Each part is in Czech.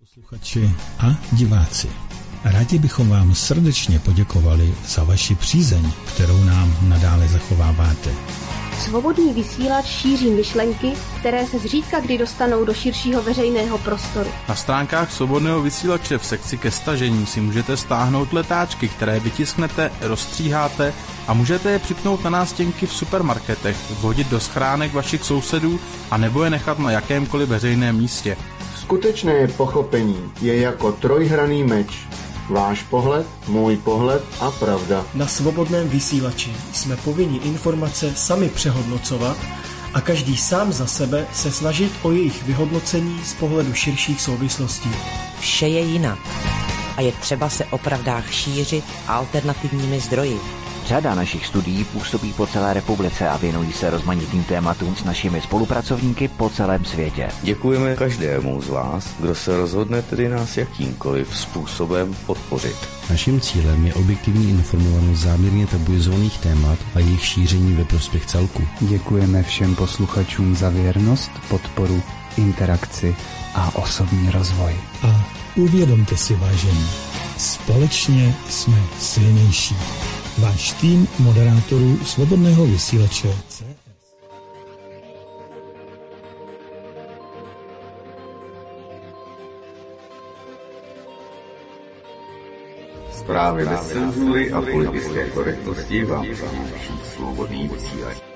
Posluchači a diváci, rádi bychom vám srdečně poděkovali za vaši přízeň, kterou nám nadále zachováváte. Svobodný vysílač šíří myšlenky, které se zřídka kdy dostanou do širšího veřejného prostoru. Na stránkách Svobodného vysílače v sekci ke stažení si můžete stáhnout letáčky, které vytisknete, rozstříháte a můžete je připnout na nástěnky v supermarketech, vhodit do schránek vašich sousedů a nebo je nechat na jakémkoliv veřejném místě. Skutečné pochopení je jako trojhraný meč. Váš pohled, můj pohled a pravda. Na svobodném vysílači jsme povinni informace sami přehodnocovat a každý sám za sebe se snažit o jejich vyhodnocení z pohledu širších souvislostí. Vše je jinak a je třeba se o pravdách šířit alternativními zdroji. Řada našich studií působí po celé republice a věnují se rozmanitým tématům s našimi spolupracovníky po celém světě. Děkujeme každému z vás, kdo se rozhodne tedy nás jakýmkoliv způsobem podpořit. Naším cílem je objektivní informovanost záměrně tabuizovaných témat a jejich šíření ve prospěch celku. Děkujeme všem posluchačům za věrnost, podporu, interakci a osobní rozvoj. A uvědomte si, vážení, společně jsme silnější. Váš tým moderátorů Svobodného vysílače. Zprávy bez cenzury a politické korektnosti vám přináší svobodný vysílač.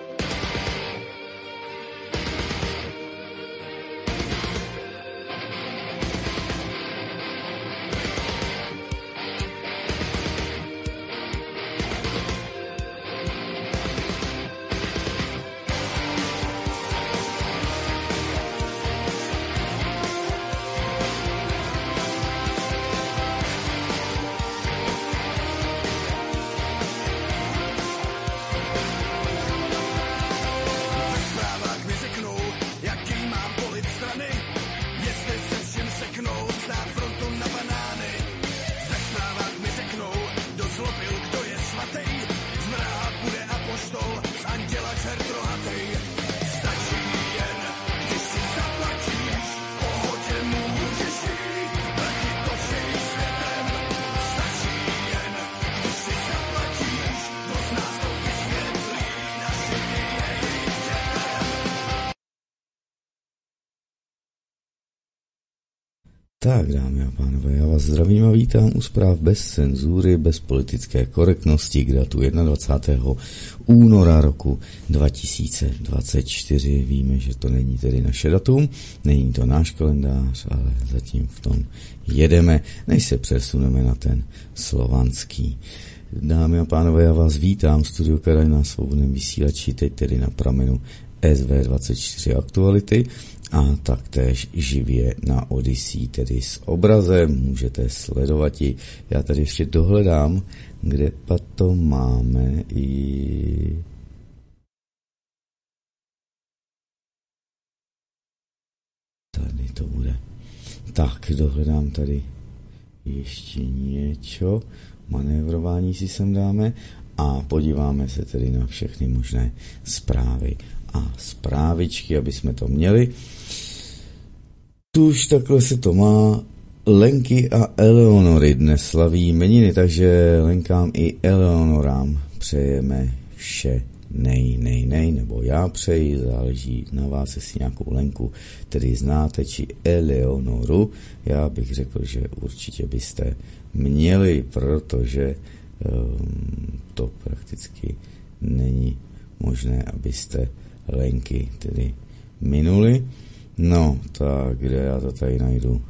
Zdravím a vítám u zpráv bez cenzury, bez politické korektnosti k datu 21. února roku 2024. Víme, že to není tedy naše datum, není to náš kalendář, ale zatím v tom jedeme, než se přesuneme na ten slovanský. Dámy a pánové, já vás vítám v studiu Karaj na svobodném vysílači, teď tedy na pramenu SV24 aktuality a taktéž živě na Odyssey, tedy s obrazem, můžete sledovat i. Já tady ještě dohledám, kde pa to máme i... Tady to bude. Tak, dohledám tady ještě něco. Manévrování si sem dáme a podíváme se tedy na všechny možné zprávy a zprávičky, aby jsme to měli. Tuž takhle se to má. Lenky a Eleonory dnes slaví jmeniny, takže Lenkám i Eleonorám přejeme vše nej, nej, nej, nebo já přeji, záleží na vás, jestli nějakou Lenku tedy znáte, či Eleonoru. Já bych řekl, že určitě byste měli, protože um, to prakticky není možné, abyste Lenky tedy minuli. No, tak kde já to tady najdu?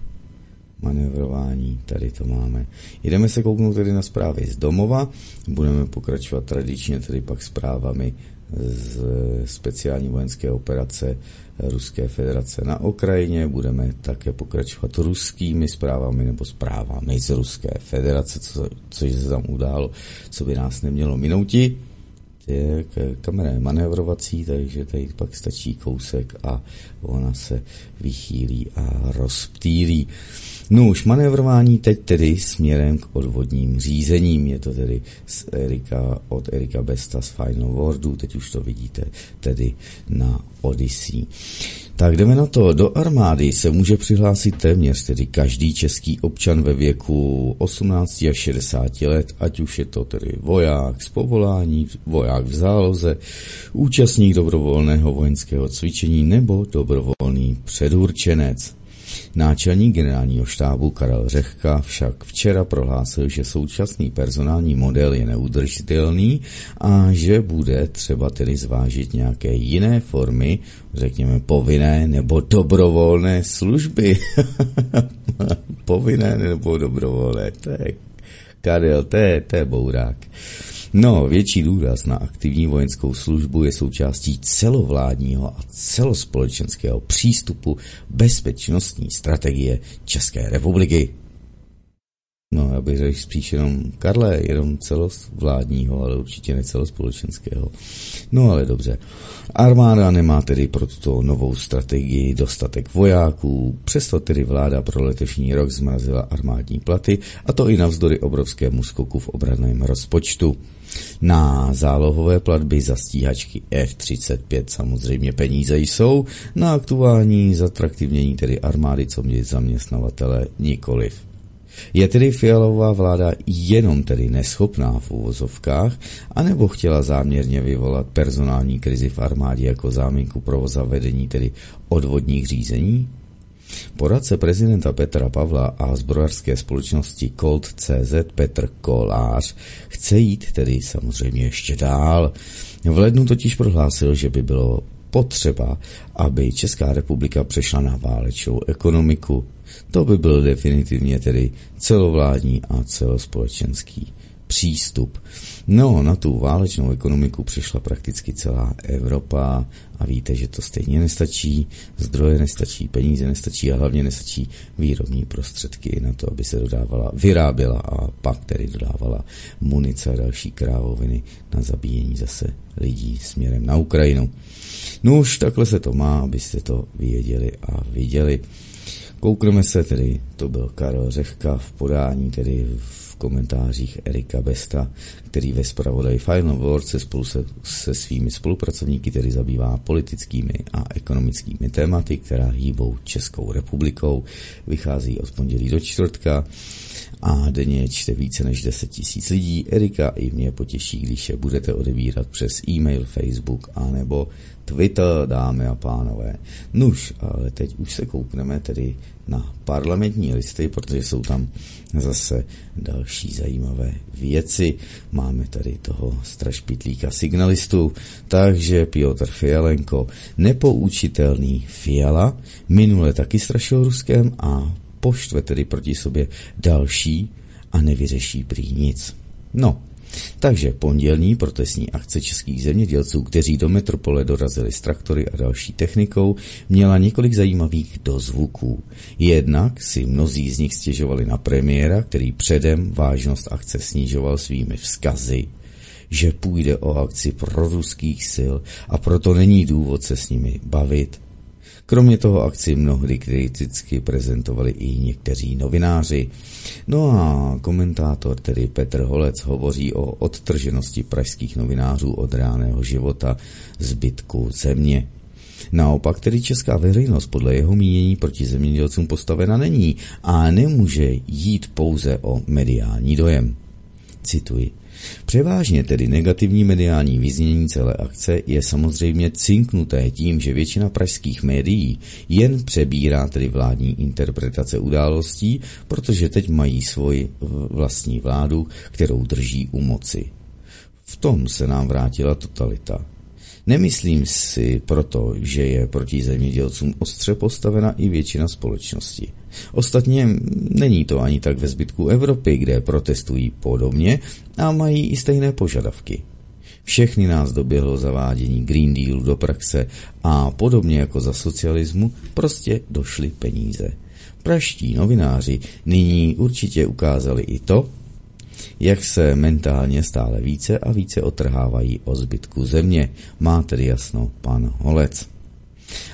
Manevrování, tady to máme. Jdeme se kouknout tedy na zprávy z domova, budeme pokračovat tradičně tedy pak zprávami z speciální vojenské operace Ruské federace na Ukrajině. Budeme také pokračovat ruskými zprávami nebo zprávami z Ruské federace, co, což se tam událo, co by nás nemělo minouti je kamera je manévrovací, takže tady pak stačí kousek a ona se vychýlí a rozptýlí. No už manévrování teď tedy směrem k odvodním řízením. Je to tedy z Erika, od Erika Besta z Final Wordu, teď už to vidíte tedy na Odyssey. Tak jdeme na to. Do armády se může přihlásit téměř tedy každý český občan ve věku 18 až 60 let, ať už je to tedy voják z povolání, voják v záloze, účastník dobrovolného vojenského cvičení nebo dobrovolný předurčenec. Náčelník generálního štábu Karel Řehka však včera prohlásil, že současný personální model je neudržitelný a že bude třeba tedy zvážit nějaké jiné formy, řekněme povinné nebo dobrovolné služby. povinné nebo dobrovolné, to je Karel, to je, to je bourák. No, větší důraz na aktivní vojenskou službu je součástí celovládního a celospolečenského přístupu bezpečnostní strategie České republiky. No, já bych řekl spíš jenom, Karle, jenom celosvládního, ale určitě ne celospolečenského. No ale dobře. Armáda nemá tedy pro tuto novou strategii dostatek vojáků, přesto tedy vláda pro letošní rok zmrazila armádní platy, a to i navzdory obrovskému skoku v obraném rozpočtu. Na zálohové platby za stíhačky F-35 samozřejmě peníze jsou, na aktuální zatraktivnění tedy armády, co mě zaměstnavatele nikoliv. Je tedy fialová vláda jenom tedy neschopná v uvozovkách, anebo chtěla záměrně vyvolat personální krizi v armádě jako záminku pro zavedení tedy odvodních řízení? Poradce prezidenta Petra Pavla a zbrojařské společnosti Colt CZ Petr Kolář chce jít tedy samozřejmě ještě dál. V lednu totiž prohlásil, že by bylo potřeba, aby Česká republika přešla na válečnou ekonomiku. To by byl definitivně tedy celovládní a celospolečenský přístup. No, na tu válečnou ekonomiku přišla prakticky celá Evropa a víte, že to stejně nestačí, zdroje nestačí, peníze nestačí a hlavně nestačí výrobní prostředky na to, aby se dodávala, vyráběla a pak tedy dodávala munice a další krávoviny na zabíjení zase lidí směrem na Ukrajinu. No už takhle se to má, abyste to věděli a viděli. Koukneme se tedy, to byl Karel Řehka v podání tedy v komentářích Erika Besta, který ve zpravodaji Final Word se spolu se, se svými spolupracovníky tedy zabývá politickými a ekonomickými tématy, která hýbou Českou republikou. Vychází od pondělí do čtvrtka a denně čte více než 10 tisíc lidí. Erika i mě potěší, když je budete odebírat přes e-mail, Facebook a nebo Twitter, dámy a pánové. Nuž, ale teď už se koukneme tedy na parlamentní listy, protože jsou tam zase další zajímavé věci. Máme tady toho strašpitlíka signalistů, takže Piotr Fialenko, nepoučitelný Fiala, minule taky strašil Ruskem a poštve tedy proti sobě další a nevyřeší prý nic. No, takže pondělní protestní akce českých zemědělců, kteří do metropole dorazili s traktory a další technikou, měla několik zajímavých dozvuků. Jednak si mnozí z nich stěžovali na premiéra, který předem vážnost akce snižoval svými vzkazy, že půjde o akci pro ruských sil a proto není důvod se s nimi bavit. Kromě toho akci mnohdy kriticky prezentovali i někteří novináři. No a komentátor, tedy Petr Holec, hovoří o odtrženosti pražských novinářů od reálného života zbytku země. Naopak tedy česká veřejnost podle jeho mínění proti zemědělcům postavena není a nemůže jít pouze o mediální dojem. Cituji. Převážně tedy negativní mediální vyznění celé akce je samozřejmě cinknuté tím, že většina pražských médií jen přebírá tedy vládní interpretace událostí, protože teď mají svoji vlastní vládu, kterou drží u moci. V tom se nám vrátila totalita. Nemyslím si proto, že je proti zemědělcům ostře postavena i většina společnosti. Ostatně není to ani tak ve zbytku Evropy, kde protestují podobně a mají i stejné požadavky. Všechny nás doběhlo zavádění Green Dealu do praxe a podobně jako za socialismu prostě došly peníze. Praští novináři nyní určitě ukázali i to, jak se mentálně stále více a více otrhávají o zbytku země. Má tedy jasno pan Holec.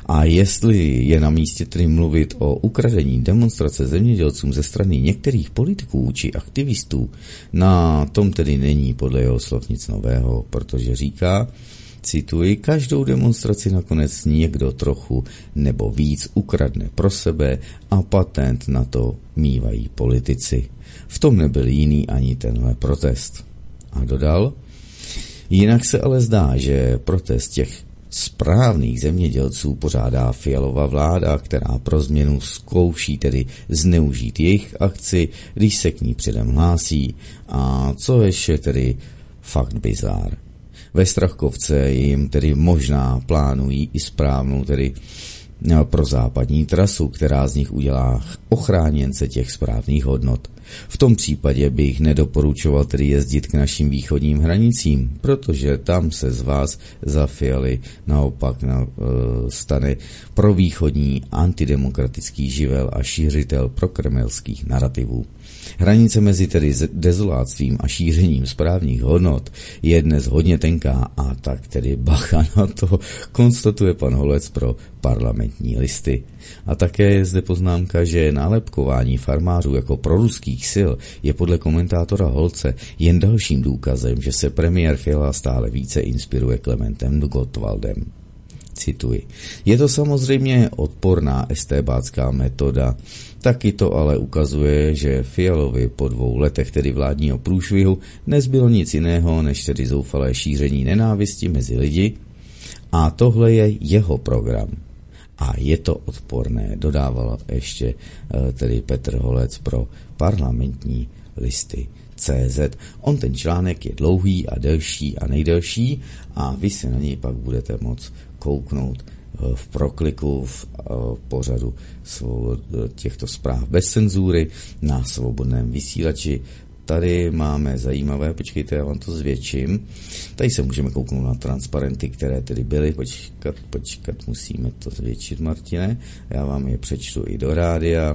A jestli je na místě tedy mluvit o ukradení demonstrace zemědělcům ze strany některých politiků či aktivistů, na tom tedy není podle jeho slov nic nového, protože říká, Cituji, každou demonstraci nakonec někdo trochu nebo víc ukradne pro sebe a patent na to mývají politici. V tom nebyl jiný ani tenhle protest. A dodal, jinak se ale zdá, že protest těch správných zemědělců pořádá fialová vláda, která pro změnu zkouší tedy zneužít jejich akci, když se k ní předem hlásí. A co ještě tedy fakt bizár. Ve Strachkovce jim tedy možná plánují i správnou tedy no, pro západní trasu, která z nich udělá ochráněnce těch správných hodnot. V tom případě bych nedoporučoval tedy jezdit k našim východním hranicím, protože tam se z vás za fialy naopak na, e, stane východní antidemokratický živel a šířitel prokremelských narrativů. Hranice mezi tedy dezoláctvím a šířením správných hodnot je dnes hodně tenká a tak tedy bacha na to, konstatuje pan Holec pro parlamentní listy. A také je zde poznámka, že nálepkování farmářů jako proruských sil je podle komentátora Holce jen dalším důkazem, že se premiér Fiala stále více inspiruje Klementem Gottwaldem. Cituji. Je to samozřejmě odporná estébácká metoda, Taky to ale ukazuje, že Fialovi po dvou letech tedy vládního průšvihu nezbylo nic jiného, než tedy zoufalé šíření nenávisti mezi lidi a tohle je jeho program. A je to odporné, dodával ještě eh, tedy Petr Holec pro parlamentní listy. CZ. On ten článek je dlouhý a delší a nejdelší a vy se na něj pak budete moct kouknout v prokliku v pořadu těchto zpráv bez cenzury na svobodném vysílači. Tady máme zajímavé, počkejte, já vám to zvětším. Tady se můžeme kouknout na transparenty, které tedy byly. Počkat, počkat, musíme to zvětšit, Martine. Já vám je přečtu i do rádia.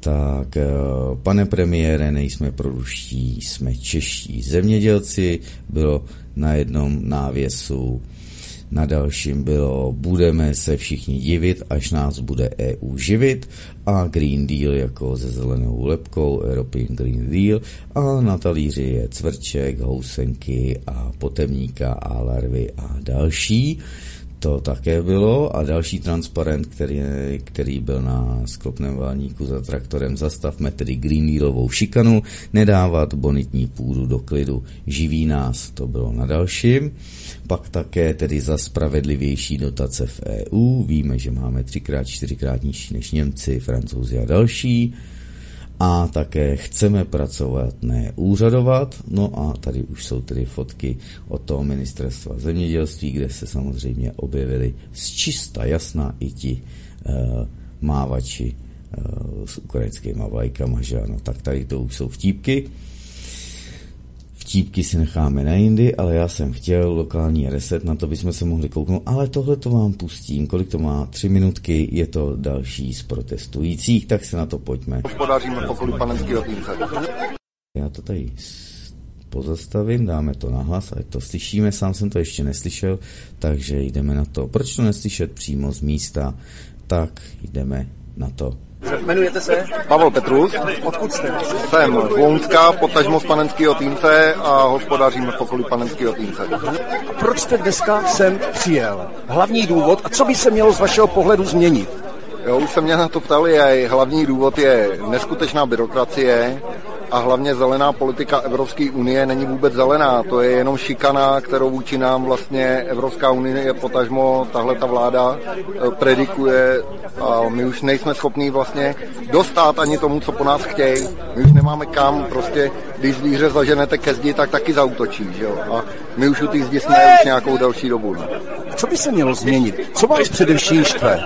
Tak, eh, pane premiére, nejsme produští, jsme čeští zemědělci. Bylo na jednom návěsu na dalším bylo Budeme se všichni divit, až nás bude EU živit a Green Deal jako se zelenou lepkou, European Green Deal a na talíři je cvrček, housenky a potemníka a larvy a další. To také bylo a další transparent, který, který byl na sklopném válníku za traktorem Zastavme tedy Green Dealovou šikanu, nedávat bonitní půdu do klidu, živí nás, to bylo na dalším. Pak také tedy za spravedlivější dotace v EU, víme, že máme třikrát, čtyřikrát nižší než Němci, Francouzi a další a také chceme pracovat, ne úřadovat. No a tady už jsou tedy fotky od toho ministerstva zemědělství, kde se samozřejmě objevili z čista jasná i ti uh, mávači uh, s ukrajinskými vlajkama, že ano, tak tady to už jsou vtípky. Vtípky si necháme na jindy, ale já jsem chtěl lokální reset, na to bychom se mohli kouknout, ale tohle to vám pustím, kolik to má, tři minutky, je to další z protestujících, tak se na to pojďme. Podaříme pokoly panenského týmce. Já to tady pozastavím, dáme to nahlas, ať to slyšíme, sám jsem to ještě neslyšel, takže jdeme na to. Proč to neslyšet přímo z místa? Tak jdeme na to. Jmenujete se? Pavel Petrus. Odkud jste? Jsem z Lounska, potažmo z panenského týmce a hospodařím v okolí panenského týmce. A proč jste dneska sem přijel? Hlavní důvod a co by se mělo z vašeho pohledu změnit? Jo, už se mě na to ptali, a hlavní důvod je neskutečná byrokracie, a hlavně zelená politika Evropské unie není vůbec zelená. To je jenom šikana, kterou vůči nám vlastně Evropská unie potažmo tahle ta vláda eh, predikuje a my už nejsme schopní vlastně dostat ani tomu, co po nás chtějí. My už nemáme kam, prostě když zvíře zaženete ke zdi, tak taky zautočí. Že jo? A my už u té zdi jsme už nějakou další dobu. Ne? No. Co by se mělo změnit? Co vás především štve?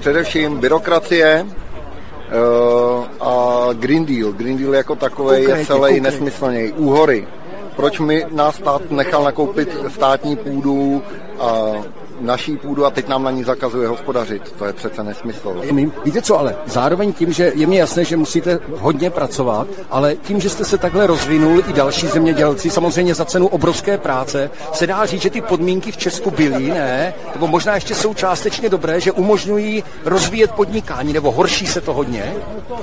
Především byrokracie, a Green Deal. Green Deal jako takový je celý nesmyslný. Úhory. Proč mi nás stát nechal nakoupit státní půdu a naší půdu a teď nám na ní zakazuje hospodařit. To je přece nesmysl. Víte co, ale zároveň tím, že je mi jasné, že musíte hodně pracovat, ale tím, že jste se takhle rozvinul i další zemědělci, samozřejmě za cenu obrovské práce, se dá říct, že ty podmínky v Česku byly, ne? Nebo možná ještě jsou částečně dobré, že umožňují rozvíjet podnikání, nebo horší se to hodně?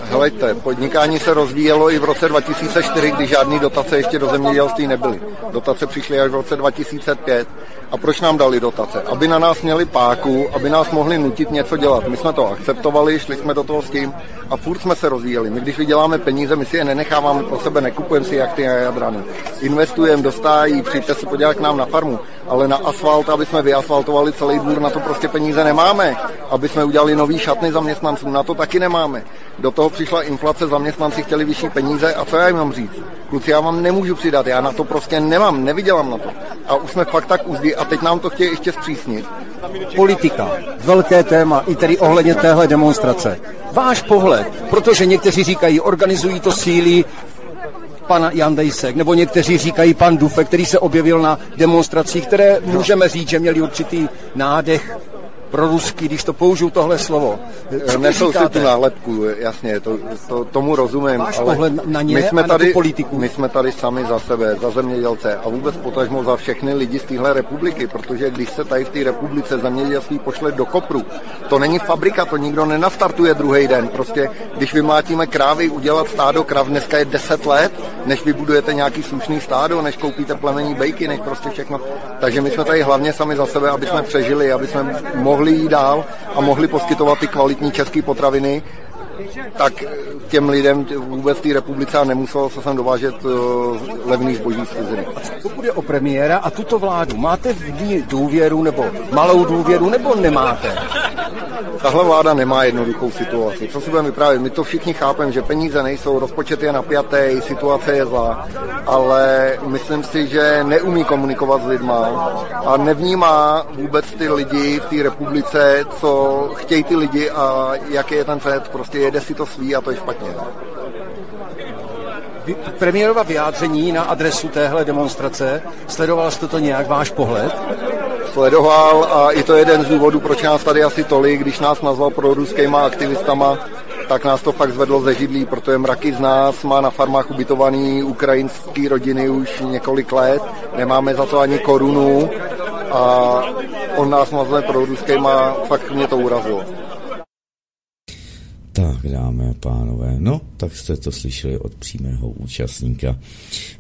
Helejte, podnikání se rozvíjelo i v roce 2004, kdy žádný dotace ještě do zemědělství nebyly. Dotace přišly až v roce 2005 A proč nám dali dotace? Aby na nás měli páku, aby nás mohli nutit něco dělat. My jsme to akceptovali, šli jsme do toho s tím a furt jsme se rozvíjeli. My když vyděláme peníze, my si je nenecháváme pro sebe, nekupujeme si jachty a jadrany. Investujeme do stájí, přijďte se podívat k nám na farmu, ale na asfalt, aby jsme vyasfaltovali celý dvůr, na to prostě peníze nemáme. Aby jsme udělali nový šatny zaměstnancům, na to taky nemáme. Do toho přišla inflace, zaměstnanci chtěli vyšší peníze a co já jim mám říct? Kluci, já vám nemůžu přidat, já na to prostě nemám, nevydělám na to. A už jsme fakt tak uzdy a teď nám to chtějí ještě zpřísnit. Politika, velké téma, i tedy ohledně téhle demonstrace. Váš pohled, protože někteří říkají, organizují to síly pan Jan Dejsek, nebo někteří říkají pan Dufe, který se objevil na demonstracích, které můžeme říct, že měli určitý nádech pro ruský, když to použiju tohle slovo. Nesou si tu nálepku, jasně, to, to, tomu rozumím. Máš ale pohled na ně my jsme a na tady, tu politiku? My jsme tady sami za sebe, za zemědělce a vůbec potažmo za všechny lidi z téhle republiky, protože když se tady v té republice zemědělství pošle do kopru, to není fabrika, to nikdo nenastartuje druhý den. Prostě když vymlátíme krávy, udělat stádo krav, dneska je 10 let, než vybudujete nějaký slušný stádo, než koupíte plemení bejky, než prostě všechno. Takže my jsme tady hlavně sami za sebe, aby jsme přežili, aby jsme mohli jít dál a mohli poskytovat ty kvalitní české potraviny, tak těm lidem vůbec v té republice a nemuselo se sem dovážet uh, levný zboží z ciziny. Pokud je o premiéra a tuto vládu, máte v ní důvěru nebo malou důvěru nebo nemáte? Tahle vláda nemá jednoduchou situaci. Co si budeme vyprávět? My to všichni chápeme, že peníze nejsou, rozpočet je napjatý, situace je zlá, ale myslím si, že neumí komunikovat s lidma a nevnímá vůbec ty lidi v té republice, co chtějí ty lidi a jaký je ten svět. Prostě jede si to svý a to je špatně. Premiérova vyjádření na adresu téhle demonstrace, sledoval jste to nějak váš pohled? sledoval a i to je jeden z důvodů, proč nás tady asi tolik, když nás nazval proruskýma aktivistama, tak nás to fakt zvedlo ze židlí, protože mraky z nás má na farmách ubytovaný ukrajinský rodiny už několik let, nemáme za to ani korunu a on nás nazve proruskýma, fakt mě to urazilo. Tak, dámy a pánové, no, tak jste to slyšeli od přímého účastníka.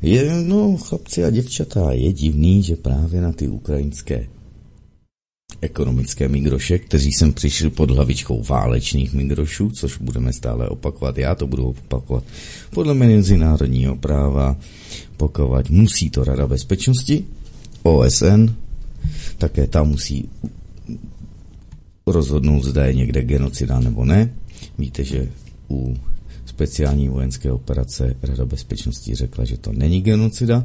Je, no, chlapci a děvčata, je divný, že právě na ty ukrajinské ekonomické migroše, kteří sem přišli pod hlavičkou válečných migrošů, což budeme stále opakovat, já to budu opakovat podle mezinárodního práva, pokud musí to Rada bezpečnosti, OSN, také ta musí rozhodnout, zda je někde genocida nebo ne. Víte, že u speciální vojenské operace Rada bezpečnosti řekla, že to není genocida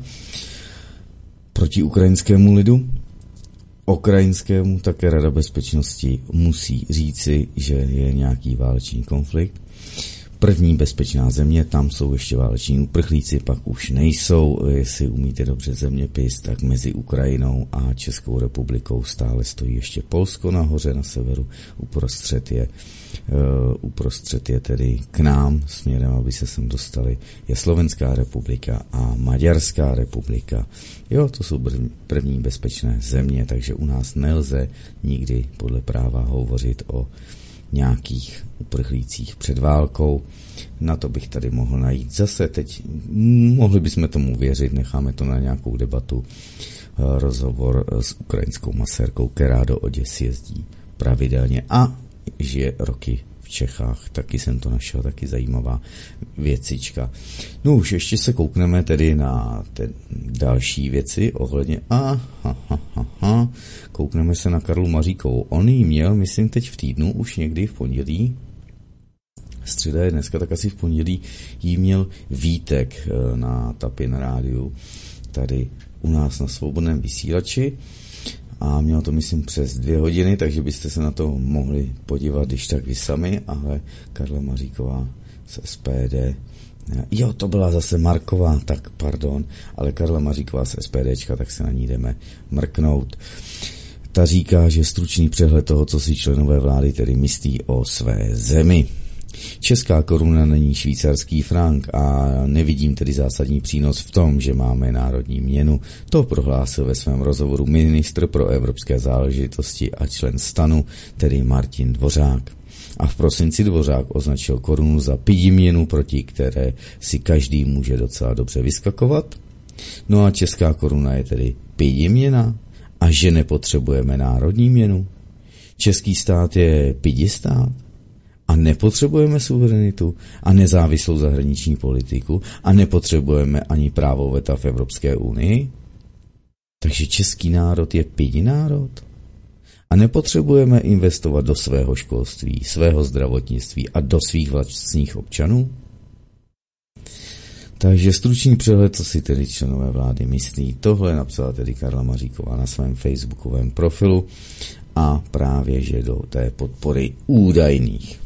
proti ukrajinskému lidu. Ukrajinskému také Rada bezpečnosti musí říci, že je nějaký válečný konflikt. První bezpečná země, tam jsou ještě váleční uprchlíci, pak už nejsou. Jestli umíte dobře zeměpis, tak mezi Ukrajinou a Českou republikou stále stojí ještě Polsko nahoře na severu, uprostřed je Uh, uprostřed je tedy k nám směrem, aby se sem dostali, je Slovenská republika a Maďarská republika. Jo, to jsou první bezpečné země, takže u nás nelze nikdy podle práva hovořit o nějakých uprchlících před válkou. Na to bych tady mohl najít zase teď. Mohli bychom tomu věřit, necháme to na nějakou debatu. Rozhovor s ukrajinskou masérkou, která do Oděsy jezdí pravidelně a žije roky v Čechách, taky jsem to našel, taky zajímavá věcička. No už ještě se koukneme tedy na te další věci ohledně, aha, ha, ha, ha, koukneme se na Karlu Maříkovou. On jí měl, myslím, teď v týdnu, už někdy v pondělí, středa je dneska, tak asi v pondělí jí měl Vítek na Tapin rádiu tady u nás na svobodném vysílači a mělo to, myslím, přes dvě hodiny, takže byste se na to mohli podívat, když tak vy sami, ale Karla Maříková z SPD. Jo, to byla zase Marková, tak pardon, ale Karla Maříková z SPDčka, tak se na ní jdeme mrknout. Ta říká, že stručný přehled toho, co si členové vlády tedy myslí o své zemi. Česká koruna není švýcarský frank a nevidím tedy zásadní přínos v tom, že máme národní měnu. To prohlásil ve svém rozhovoru ministr pro evropské záležitosti a člen stanu, tedy Martin Dvořák. A v prosinci Dvořák označil korunu za pidi měnu, proti které si každý může docela dobře vyskakovat. No a česká koruna je tedy pidi měna? A že nepotřebujeme národní měnu. Český stát je pidistát a nepotřebujeme suverenitu a nezávislou zahraniční politiku a nepotřebujeme ani právo veta v Evropské unii. Takže český národ je pidi národ. A nepotřebujeme investovat do svého školství, svého zdravotnictví a do svých vlastních občanů? Takže stručný přehled, co si tedy členové vlády myslí. Tohle napsala tedy Karla Maříková na svém facebookovém profilu a právě, že do té podpory údajných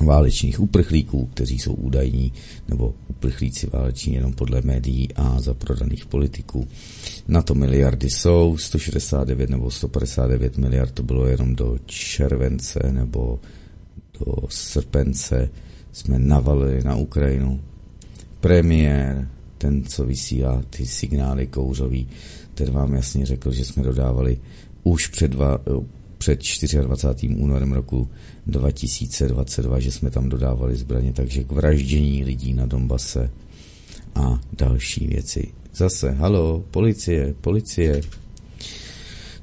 válečných uprchlíků, kteří jsou údajní, nebo uprchlíci váleční jenom podle médií a za prodaných politiků. Na to miliardy jsou, 169 nebo 159 miliard to bylo jenom do července nebo do srpence jsme navalili na Ukrajinu. Premiér, ten, co vysílá ty signály kouřový, ten vám jasně řekl, že jsme dodávali už před, dva, před 24. únorem roku 2022, že jsme tam dodávali zbraně, takže k vraždění lidí na Donbase a další věci. Zase, halo, policie, policie,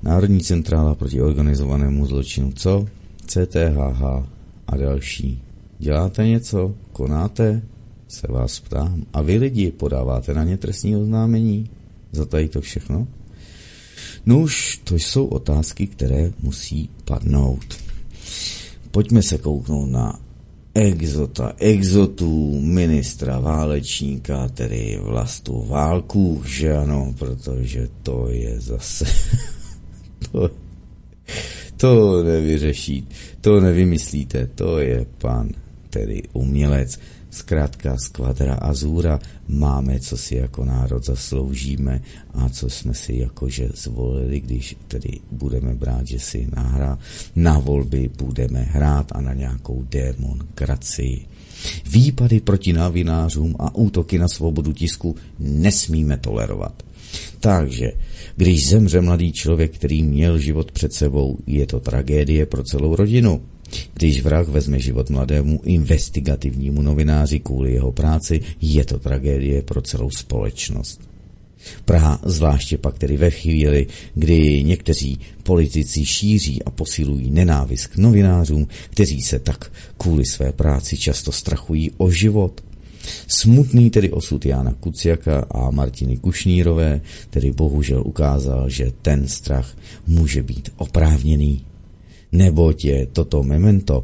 Národní centrála proti organizovanému zločinu, co? CTHH a další. Děláte něco? Konáte? Se vás ptám. A vy lidi podáváte na ně trestní oznámení? Za tady to všechno? No už to jsou otázky, které musí padnout. Pojďme se kouknout na exota, exotů, ministra válečníka, tedy vlastu válku, že ano, protože to je zase... to, to nevyřeší, to nevymyslíte, to je pan, tedy umělec. Zkrátka z kvadra azura máme, co si jako národ zasloužíme a co jsme si jakože zvolili, když tedy budeme brát, že si na, hra, na volby budeme hrát a na nějakou demokracii. Výpady proti novinářům a útoky na svobodu tisku nesmíme tolerovat. Takže, když zemře mladý člověk, který měl život před sebou, je to tragédie pro celou rodinu. Když vrah vezme život mladému investigativnímu novináři kvůli jeho práci, je to tragédie pro celou společnost. Praha, zvláště pak tedy ve chvíli, kdy někteří politici šíří a posilují nenávist k novinářům, kteří se tak kvůli své práci často strachují o život. Smutný tedy osud Jána Kuciaka a Martiny Kušnírové tedy bohužel ukázal, že ten strach může být oprávněný neboť je toto memento,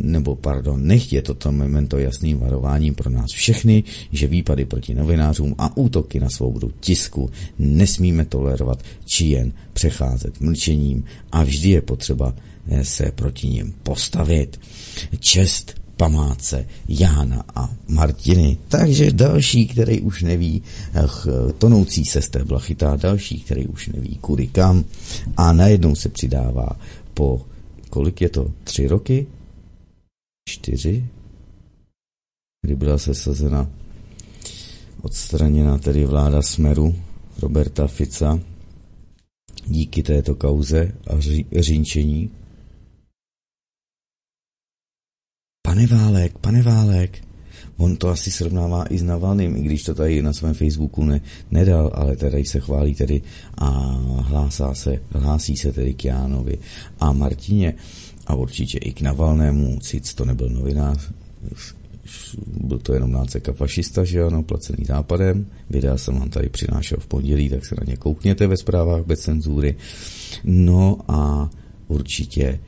nebo pardon, nech je toto memento jasným varováním pro nás všechny, že výpady proti novinářům a útoky na svobodu tisku nesmíme tolerovat, či jen přecházet mlčením a vždy je potřeba eh, se proti ním postavit. Čest památce Jána a Martiny. Takže další, který už neví, tonoucí se stébla chytá další, který už neví kudy kam a najednou se přidává po, kolik je to, tři roky? Čtyři? Kdy byla sesazena, odstraněna tedy vláda Smeru Roberta Fica díky této kauze a ří, řínčení. Pane Válek, pane Válek, On to asi srovnává i s Navalným, i když to tady na svém Facebooku ne, nedal, ale tady se chválí tedy a hlásá se, hlásí se tedy k Jánovi a Martině a určitě i k Navalnému, sic to nebyl novinář, byl to jenom náceka fašista, že ano, placený západem. Videa jsem vám tady přinášel v pondělí, tak se na ně koukněte ve zprávách bez cenzury. No a určitě,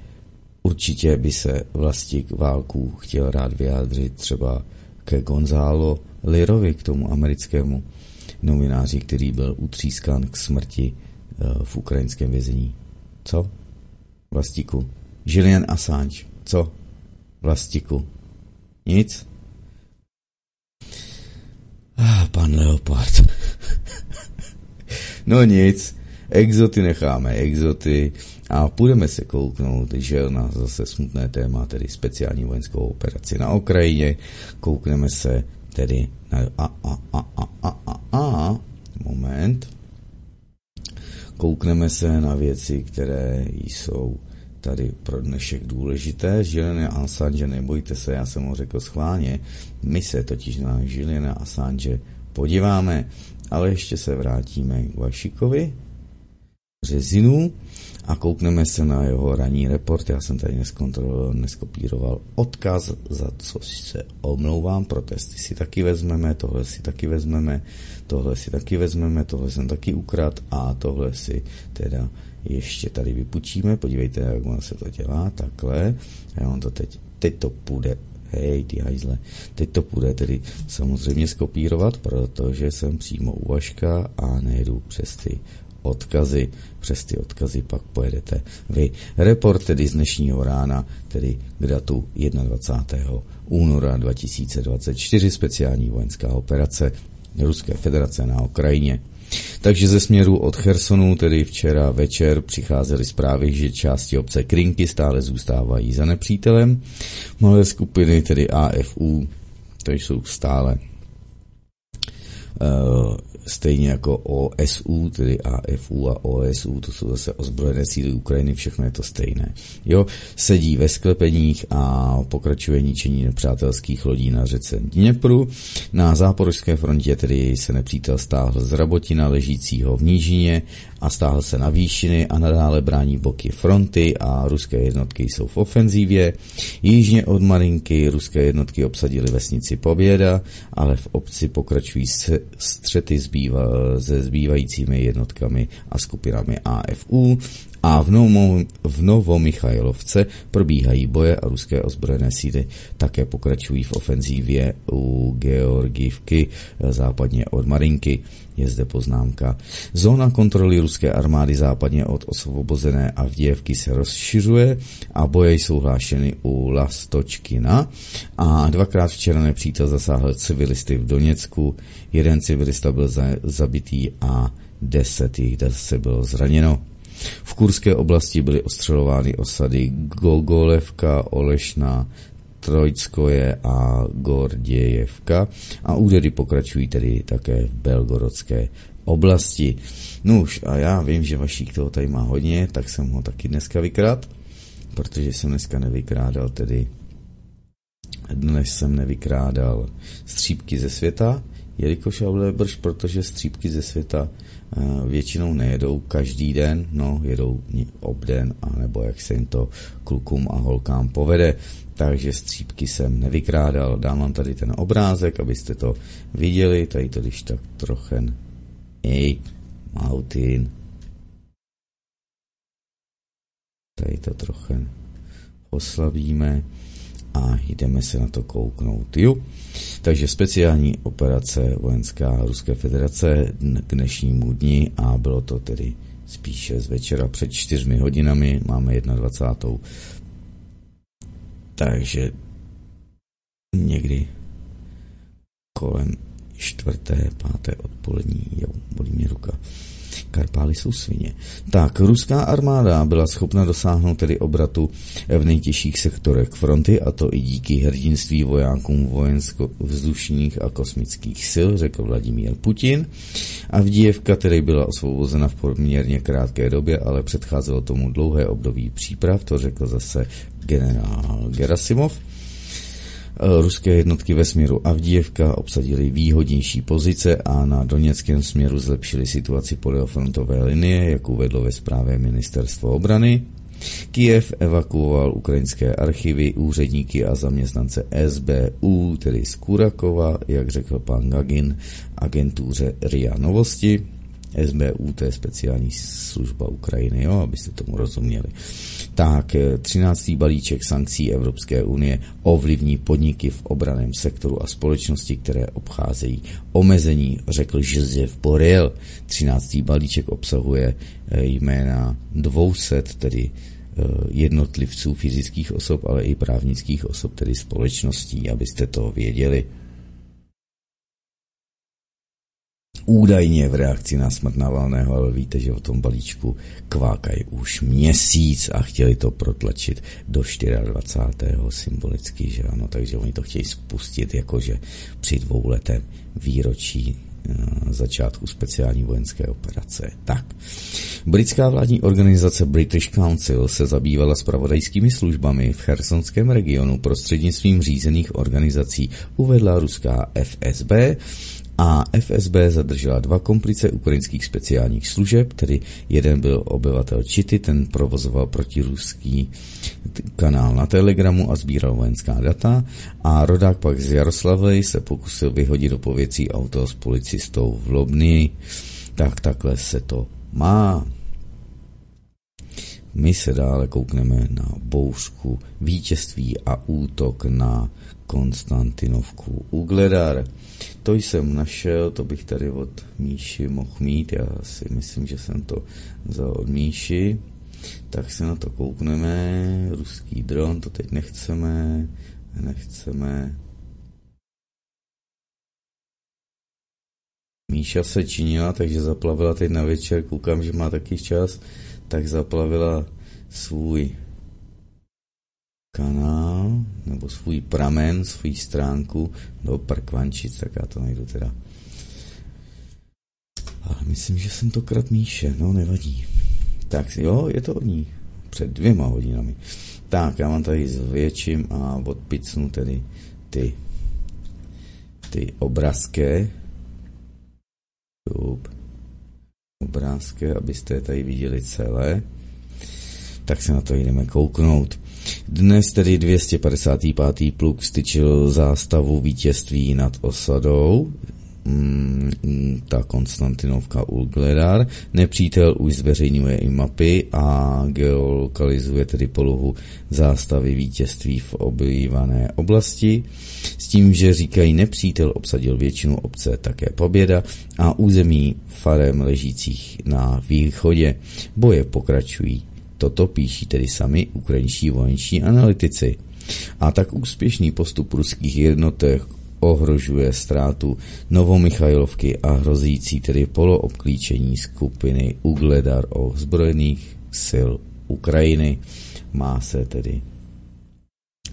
určitě by se vlastník válku chtěl rád vyjádřit třeba ke Gonzalo Lirovi, k tomu americkému novináři, který byl utřískán k smrti eh, v ukrajinském vězení. Co? Vlastiku. Julian Assange. Co? Vlastiku. Nic? Ah, pan Leopard. no nic. Exoty necháme, exoty a půjdeme se kouknout, že na zase smutné téma, tedy speciální vojenskou operaci na Ukrajině. Koukneme se tedy na a, a, a, a, a, a, a, moment. Koukneme se na věci, které jsou tady pro dnešek důležité. Žilene Assange, nebojte se, já jsem ho řekl schválně. My se totiž na Žilene Assange podíváme, ale ještě se vrátíme k Vašikovi březinu a koukneme se na jeho ranní report. Já jsem tady neskontroloval, neskopíroval odkaz, za co se omlouvám. Protesty si taky vezmeme, tohle si taky vezmeme, tohle si taky vezmeme, tohle jsem taky ukrad a tohle si teda ještě tady vypučíme. Podívejte, jak ono se to dělá, takhle. Já vám to teď, teď to půjde hej, ty hajzle, teď to půjde tedy samozřejmě skopírovat, protože jsem přímo u Vaška a nejedu přes ty odkazy. Přes ty odkazy pak pojedete vy. Report tedy z dnešního rána, tedy k datu 21. února 2024, speciální vojenská operace Ruské federace na Ukrajině. Takže ze směru od Chersonu, tedy včera večer, přicházely zprávy, že části obce Krinky stále zůstávají za nepřítelem. Malé skupiny, tedy AFU, to jsou stále stejně jako OSU, tedy AFU a OSU, to jsou zase ozbrojené síly Ukrajiny, všechno je to stejné. Jo, sedí ve sklepeních a pokračuje ničení nepřátelských lodí na řece Dněpru. Na záporožské frontě tedy se nepřítel stáhl z Rabotina ležícího v nížině a stáhl se na výšiny a nadále brání boky fronty a ruské jednotky jsou v ofenzívě. Jižně od Marinky ruské jednotky obsadily vesnici Poběda, ale v obci pokračují střety zbýva, se zbývajícími jednotkami a skupinami AFU a v, Novo, v Novomichajlovce probíhají boje a ruské ozbrojené síly také pokračují v ofenzívě u Georgivky západně od Marinky. Je zde poznámka. Zóna kontroly ruské armády západně od osvobozené Avděvky se rozšiřuje a boje jsou hlášeny u Lastočkina a dvakrát včera nepřítel zasáhl civilisty v Doněcku. Jeden civilista byl za, zabitý a deset jich se bylo zraněno. V Kurské oblasti byly ostřelovány osady Gogolevka, Olešna, Trojckoje a Gordějevka a údery pokračují tedy také v Belgorodské oblasti. Nuž a já vím, že vašich toho tady má hodně, tak jsem ho taky dneska vykrát, protože jsem dneska nevykrádal tedy dnes jsem nevykrádal střípky ze světa, jelikož ale brž, protože střípky ze světa většinou nejedou každý den, no jedou obden, anebo jak se jim to klukům a holkám povede takže střípky jsem nevykrádal. Dám vám tady ten obrázek, abyste to viděli, tady to když tak trochen, ej, Mautin, tady to trochen oslabíme a jdeme se na to kouknout. Jo. Takže speciální operace vojenská Ruské federace k dnešnímu dni a bylo to tedy spíše z večera před čtyřmi hodinami, máme 21 takže někdy kolem čtvrté, páté odpolední, jo, bolí mě ruka. Karpály jsou svině. Tak, ruská armáda byla schopna dosáhnout tedy obratu v nejtěžších sektorech fronty a to i díky hrdinství vojákům vojensko-vzdušních a kosmických sil, řekl Vladimír Putin. A Vdíjevka tedy byla osvobozena v poměrně krátké době, ale předcházelo tomu dlouhé období příprav, to řekl zase generál Gerasimov. Eh, ruské jednotky ve směru Avdíjevka obsadily výhodnější pozice a na doněckém směru zlepšili situaci podél frontové linie, jak uvedlo ve zprávě ministerstvo obrany. Kijev evakuoval ukrajinské archivy, úředníky a zaměstnance SBU, tedy z Kurakova, jak řekl pan Gagin, agentuře RIA Novosti. SBU, to je speciální služba Ukrajiny, jo, abyste tomu rozuměli. Tak 13. Eh, balíček sankcí Evropské unie ovlivní podniky v obraném sektoru a společnosti, které obcházejí omezení, řekl Josef Borel. 13. balíček obsahuje eh, jména 200, tedy eh, jednotlivců fyzických osob, ale i právnických osob, tedy společností, abyste to věděli. Údajně v reakci na smrt Navalného, ale víte, že o tom balíčku kvákají už měsíc a chtěli to protlačit do 24. symbolicky, že ano, takže oni to chtějí spustit jakože při dvouletém výročí eh, začátku speciální vojenské operace. Tak. Britská vládní organizace British Council se zabývala spravodajskými službami v chersonském regionu prostřednictvím řízených organizací, uvedla ruská FSB a FSB zadržela dva komplice ukrajinských speciálních služeb, tedy jeden byl obyvatel Čity, ten provozoval protiruský kanál na Telegramu a sbíral vojenská data a rodák pak z Jaroslavy se pokusil vyhodit do pověcí auto s policistou v Lobny. Tak takhle se to má. My se dále koukneme na bouřku vítězství a útok na Konstantinovku Ugledar. To jsem našel, to bych tady od Míši mohl mít, já si myslím, že jsem to vzal od Míši. Tak se na to koukneme, ruský dron, to teď nechceme, nechceme. Míša se činila, takže zaplavila teď na večer, koukám, že má taky čas, tak zaplavila svůj kanál, nebo svůj pramen, svůj stránku do Parkvančic, tak já to najdu teda. Ale myslím, že jsem to krat Míše, no nevadí. Tak jo, je to od ní. Před dvěma hodinami. Tak, já mám tady zvětším a odpicnu tedy ty ty obrázky. Obrázky, abyste je tady viděli celé. Tak se na to jdeme kouknout. Dnes tedy 255. pluk styčil zástavu vítězství nad osadou, mm, ta Konstantinovka Ulgledar. Nepřítel už zveřejňuje i mapy a geolokalizuje tedy polohu zástavy vítězství v obývané oblasti. S tím, že říkají nepřítel obsadil většinu obce, také poběda a území farem ležících na východě. Boje pokračují. Toto píší tedy sami ukrajinští vojenští analytici. A tak úspěšný postup ruských jednotek ohrožuje ztrátu Novomichajlovky a hrozící tedy poloobklíčení skupiny Ugledar o zbrojených sil Ukrajiny. Má se tedy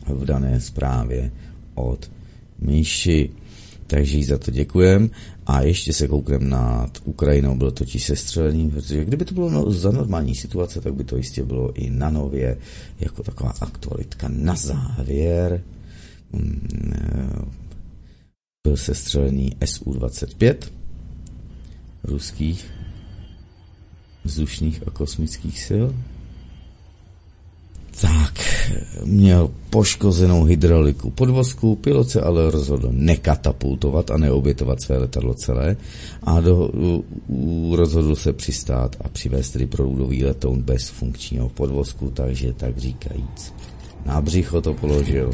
v dané zprávě od Míši. Takže jí za to děkujem. A ještě se kouknem nad Ukrajinou, bylo totiž sestřelený, protože kdyby to bylo no, za normální situace, tak by to jistě bylo i na nově, jako taková aktualitka na závěr. Mm, eh, byl sestřelený SU-25 ruských vzdušných a kosmických sil tak, měl poškozenou hydrauliku podvozku, pilot se ale rozhodl nekatapultovat a neobětovat své letadlo celé a do, u, rozhodl se přistát a přivést tedy průdový letoun bez funkčního podvozku, takže tak říkajíc. Na břicho to položil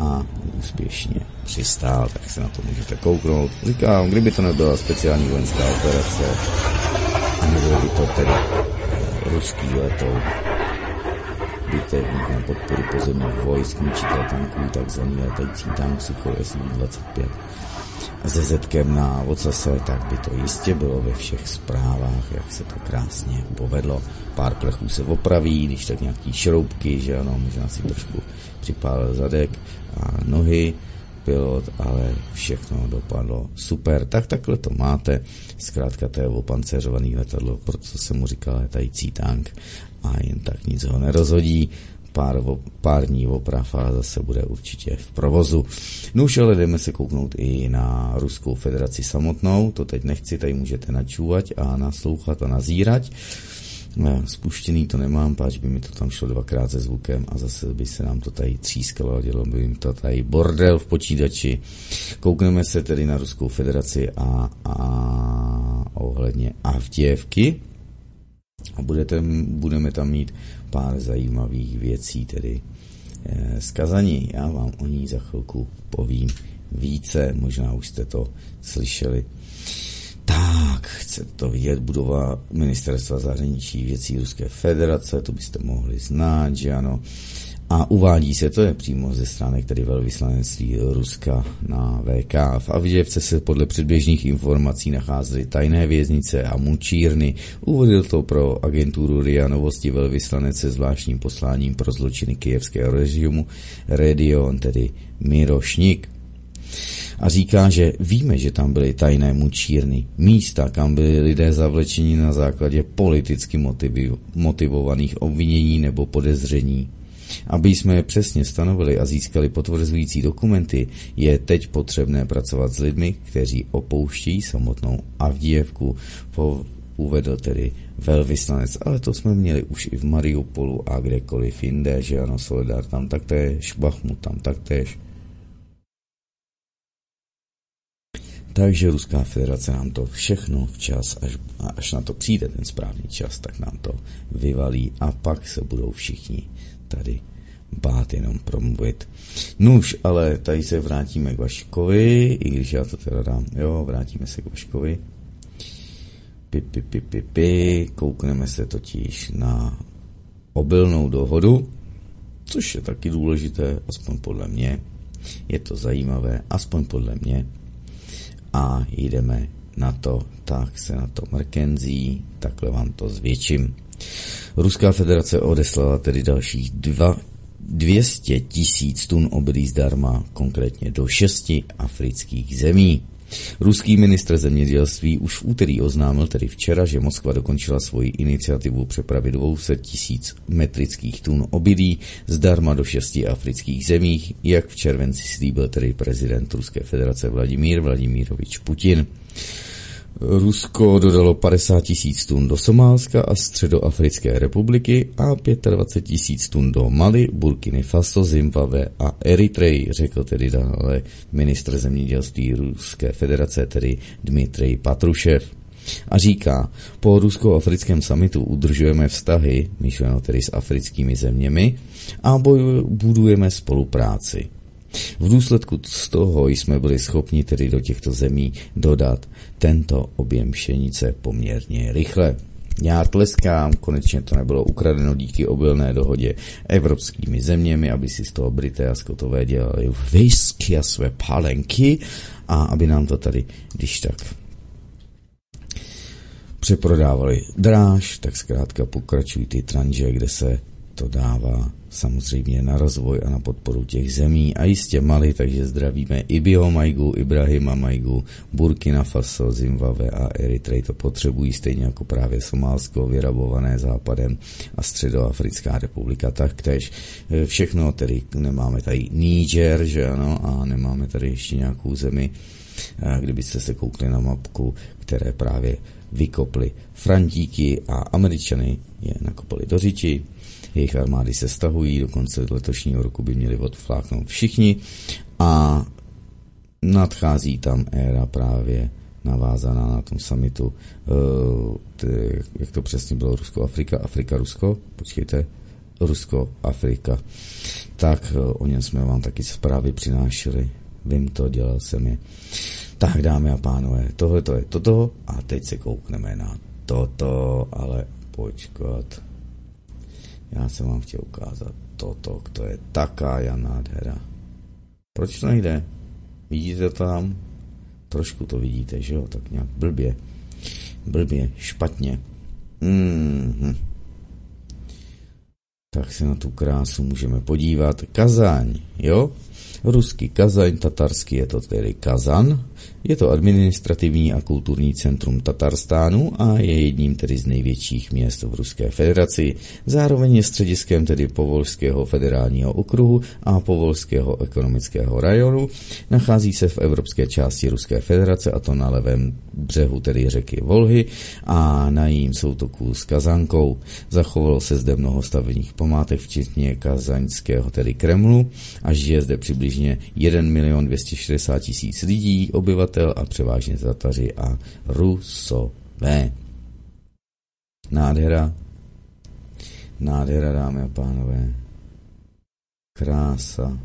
a úspěšně přistál, tak se na to můžete kouknout. Říkám, kdyby to nebyla speciální vojenská operace a nebylo by to tedy ruský letoun, bitevník na podporu pozemních vojsk, ničitel tanků, takzvaný letající tank Suchoi Su-25 se zetkem na ocase, tak by to jistě bylo ve všech zprávách, jak se to krásně povedlo. Pár plechů se opraví, když tak nějaký šroubky, že ano, možná si trošku připálil zadek a nohy pilot, ale všechno dopadlo super. Tak takhle to máte. Zkrátka to je opanceřovaný letadlo, proto se mu říká letající tank a jen tak nic ho nerozhodí. Pár, pár dní oprav a zase bude určitě v provozu. No už ale jdeme se kouknout i na Ruskou federaci samotnou, to teď nechci, tady můžete načúvat a naslouchat a nazírat. No, spuštěný to nemám, páč by mi to tam šlo dvakrát se zvukem a zase by se nám to tady třískalo a dělo by jim to tady bordel v počítači. Koukneme se tedy na Ruskou federaci a, a ohledně Avděvky a budete, budeme tam mít pár zajímavých věcí, tedy eh, zkazaní. Já vám o ní za chvilku povím více, možná už jste to slyšeli. Tak, chcete to vidět, budova ministerstva zahraničí věcí Ruské federace, to byste mohli znát, že ano. A uvádí se, to je přímo ze strany tedy velvyslanectví Ruska na VK. V Avděvce se podle předběžných informací nacházely tajné věznice a mučírny. Uvedl to pro agenturu RIA Novosti velvyslanec se zvláštním posláním pro zločiny kijevského režimu Redion, tedy Mirošnik a říká, že víme, že tam byly tajné mučírny, místa, kam byli lidé zavlečeni na základě politicky motivovaných obvinění nebo podezření. Aby jsme je přesně stanovili a získali potvrzující dokumenty, je teď potřebné pracovat s lidmi, kteří opouštějí samotnou Avdijevku, po, uvedl tedy velvyslanec, ale to jsme měli už i v Mariupolu a kdekoliv jinde, že ano, Soledar tam taktéž, Bachmut tam taktéž. Takže Ruská federace nám to všechno včas, až, až na to přijde ten správný čas, tak nám to vyvalí a pak se budou všichni tady bát jenom promluvit. Nuž, ale tady se vrátíme k Vaškovi, i když já to teda dám, jo, vrátíme se k Vaškovi. Pi, pi, pi, pi, pi. Koukneme se totiž na obilnou dohodu, což je taky důležité, aspoň podle mě. Je to zajímavé, aspoň podle mě a jdeme na to, tak se na to mrkenzí, takhle vám to zvětším. Ruská federace odeslala tedy dalších dva, 200 tisíc tun obilí zdarma, konkrétně do šesti afrických zemí. Ruský ministr zemědělství už v úterý oznámil, tedy včera, že Moskva dokončila svoji iniciativu přepravy 200 tisíc metrických tun obilí zdarma do šesti afrických zemích, jak v červenci slíbil tedy prezident Ruské federace Vladimír Vladimírovič Putin. Rusko dodalo 50 tisíc tun do Somálska a Středoafrické republiky a 25 tisíc tun do Mali, Burkiny Faso, Zimbabwe a Eritrej, řekl tedy dále ministr zemědělství Ruské federace, tedy Dmitrej Patrušev. A říká, po rusko-africkém samitu udržujeme vztahy, myšleno tedy s africkými zeměmi, a budujeme spolupráci. V důsledku z toho jsme byli schopni tedy do těchto zemí dodat tento objem pšenice poměrně rychle. Já tleskám, konečně to nebylo ukradeno díky obilné dohodě evropskými zeměmi, aby si z toho Brité a Skotové dělali whisky a své palenky a aby nám to tady, když tak přeprodávali dráž, tak zkrátka pokračují ty tranže, kde se to dává samozřejmě na rozvoj a na podporu těch zemí a jistě Mali, takže zdravíme i Bio Majgu, Ibrahima Majgu, Burkina Faso, Zimbabwe a Eritrej to potřebují stejně jako právě Somálsko vyrabované západem a Středoafrická republika taktéž. E, všechno tedy nemáme tady Niger, že ano, a nemáme tady ještě nějakou zemi, kdybyste se koukli na mapku, které právě vykopli Frantíky a Američany je nakopali do řiči jejich armády se stahují, do konce letošního roku by měli odfláknout všichni a nadchází tam éra právě navázaná na tom samitu, eh, jak to přesně bylo, Rusko-Afrika, Afrika-Rusko, počkejte, Rusko-Afrika. Tak eh, o něm jsme vám taky zprávy přinášeli, vím to, dělal jsem je. Tak dámy a pánové, tohle to je toto a teď se koukneme na toto, ale počkat. Já jsem vám chtěl ukázat toto, to je taká nádhera. Proč to nejde? Vidíte to tam? Trošku to vidíte, že jo? Tak nějak blbě. Blbě, špatně. Mm-hmm. Tak se na tu krásu můžeme podívat. Kazaň, jo? Ruský Kazaň, tatarsky je to tedy Kazan. Je to administrativní a kulturní centrum Tatarstánu a je jedním tedy z největších měst v Ruské federaci. Zároveň je střediskem tedy Povolského federálního okruhu a Povolského ekonomického rajonu. Nachází se v evropské části Ruské federace a to na levém břehu tedy řeky Volhy a na jím soutoku s Kazankou. Zachovalo se zde mnoho stavebních památek, včetně kazaňského tedy Kremlu a žije zde přibližně 1 milion 260 tisíc lidí, a převážně Tataři a Rusové. Nádhera. Nádhera, dámy a pánové. Krása.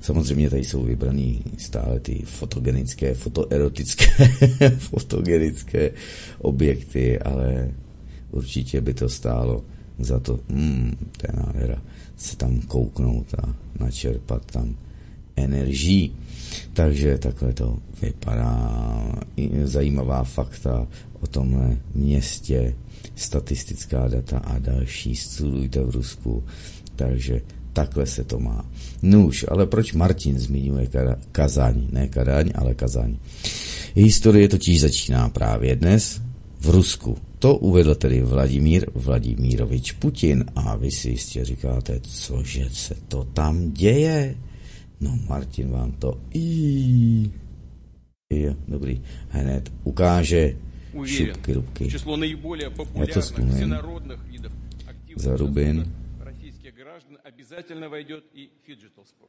Samozřejmě tady jsou vybraný stále ty fotogenické, fotoerotické, fotogenické objekty, ale určitě by to stálo za to, mm, to je nádhera, se tam kouknout a načerpat tam energií. Takže takhle to vypadá. Zajímavá fakta o tomhle městě, statistická data a další studujte v Rusku. Takže takhle se to má. Nuž, ale proč Martin zmiňuje Kazaň? Ne Kadaň, ale Kazaň. Historie totiž začíná právě dnes v Rusku. To uvedl tedy Vladimír Vladimírovič Putin a vy si jistě říkáte, cože se to tam děje? No Martin vám to i Jo, dobrý. Hned ukáže šupky rubky. Já to ztlumím. Zarubin.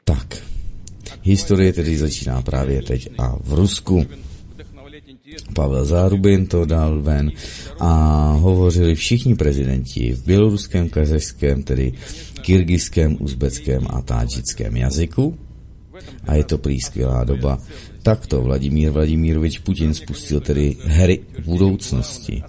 Tak. Historie tedy začíná právě teď a v Rusku. Pavel Zárubin to dal ven a hovořili všichni prezidenti v běloruském, kazašském, tedy kyrgyzském, uzbeckém a tádžickém jazyku. A je to prý skvělá doba. Takto Vladimír Vladimírovič Putin spustil tedy hry budoucnosti.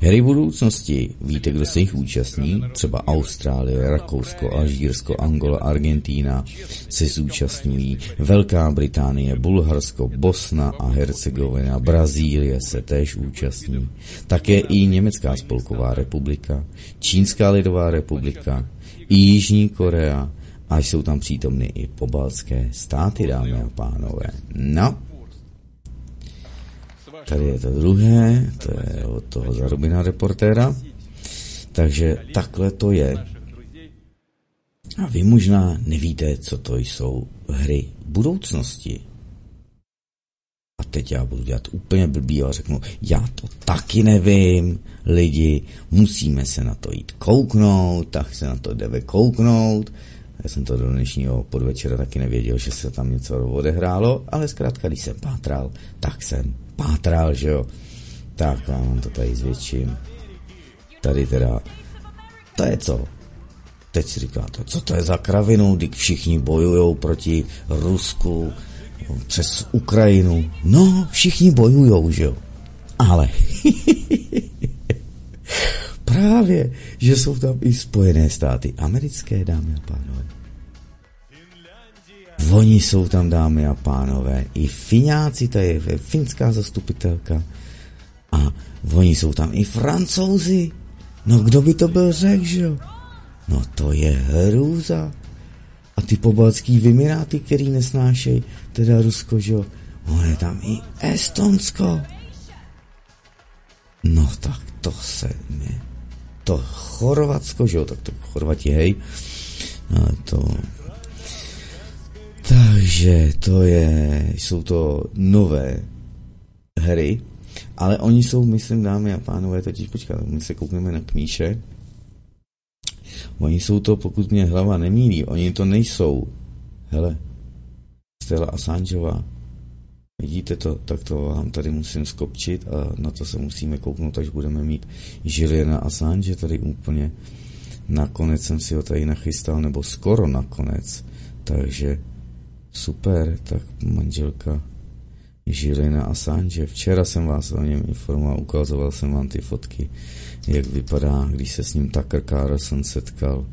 Hry budoucnosti, víte, kdo se jich účastní? Třeba Austrálie, Rakousko, Alžírsko, Angola, Argentína se zúčastňují, Velká Británie, Bulharsko, Bosna a Hercegovina, Brazílie se též účastní, také i Německá spolková republika, Čínská lidová republika, i Jižní Korea, a jsou tam přítomny i pobalské státy, dámy a pánové. No, Tady je to druhé, to je od toho Zarubina reportéra. Takže takhle to je. A vy možná nevíte, co to jsou hry budoucnosti. A teď já budu dělat úplně blbý a řeknu, já to taky nevím, lidi, musíme se na to jít kouknout, tak se na to jdeme kouknout. Já jsem to do dnešního podvečera taky nevěděl, že se tam něco odehrálo, ale zkrátka, když jsem pátral, tak jsem pátral, že jo. Tak vám to tady zvětším. Tady teda, to je co? Teď si říkáte, co to je za kravinu, když všichni bojují proti Rusku přes Ukrajinu. No, všichni bojují, že jo. Ale právě, že jsou tam i Spojené státy americké, dámy a pánové. Oni jsou tam, dámy a pánové, i Fináci, to je finská zastupitelka. A oni jsou tam i Francouzi. No kdo by to byl řekl, že jo? No to je hrůza. A ty pobalský vymiráty, který nesnášej, teda Rusko, že jo? On je tam i Estonsko. No tak to se mi... To Chorvatsko, že jo? Tak to Chorvati, hej. To takže to je, jsou to nové hry, ale oni jsou, myslím, dámy a pánové, totiž počkat, my se koukneme na kníše. Oni jsou to, pokud mě hlava nemílí, oni to nejsou. Hele, Stella Assangeová. Vidíte to, tak to vám tady musím skopčit a na to se musíme kouknout, až budeme mít Juliana Assange tady úplně. Nakonec jsem si ho tady nachystal, nebo skoro nakonec. Takže Super, tak manželka Žilina Assange. Včera jsem vás o něm informoval, ukazoval jsem vám ty fotky, jak vypadá, když se s ním Tucker Carlson setkal.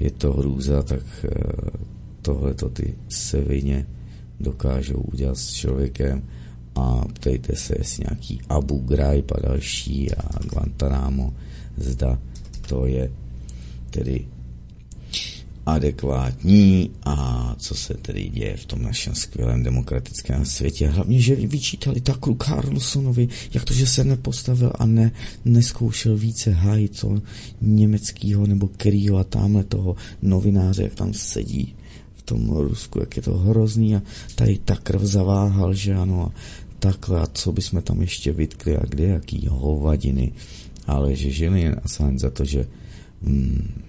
Je to hrůza, tak eh, tohle to ty sevině dokážou udělat s člověkem a ptejte se, jestli nějaký Abu Ghraib a další a Guantanamo, zda to je tedy adekvátní a co se tedy děje v tom našem skvělém demokratickém světě. Hlavně, že vyčítali Takru Carlsonovi, jak to, že se nepostavil a ne, neskoušel více hájit co německého nebo kterýho a tamhle toho novináře, jak tam sedí v tom Rusku, jak je to hrozný a tady krv zaváhal, že ano a takhle a co bychom tam ještě vytkli a kde jaký hovadiny, ale že jen Assange za to, že hmm,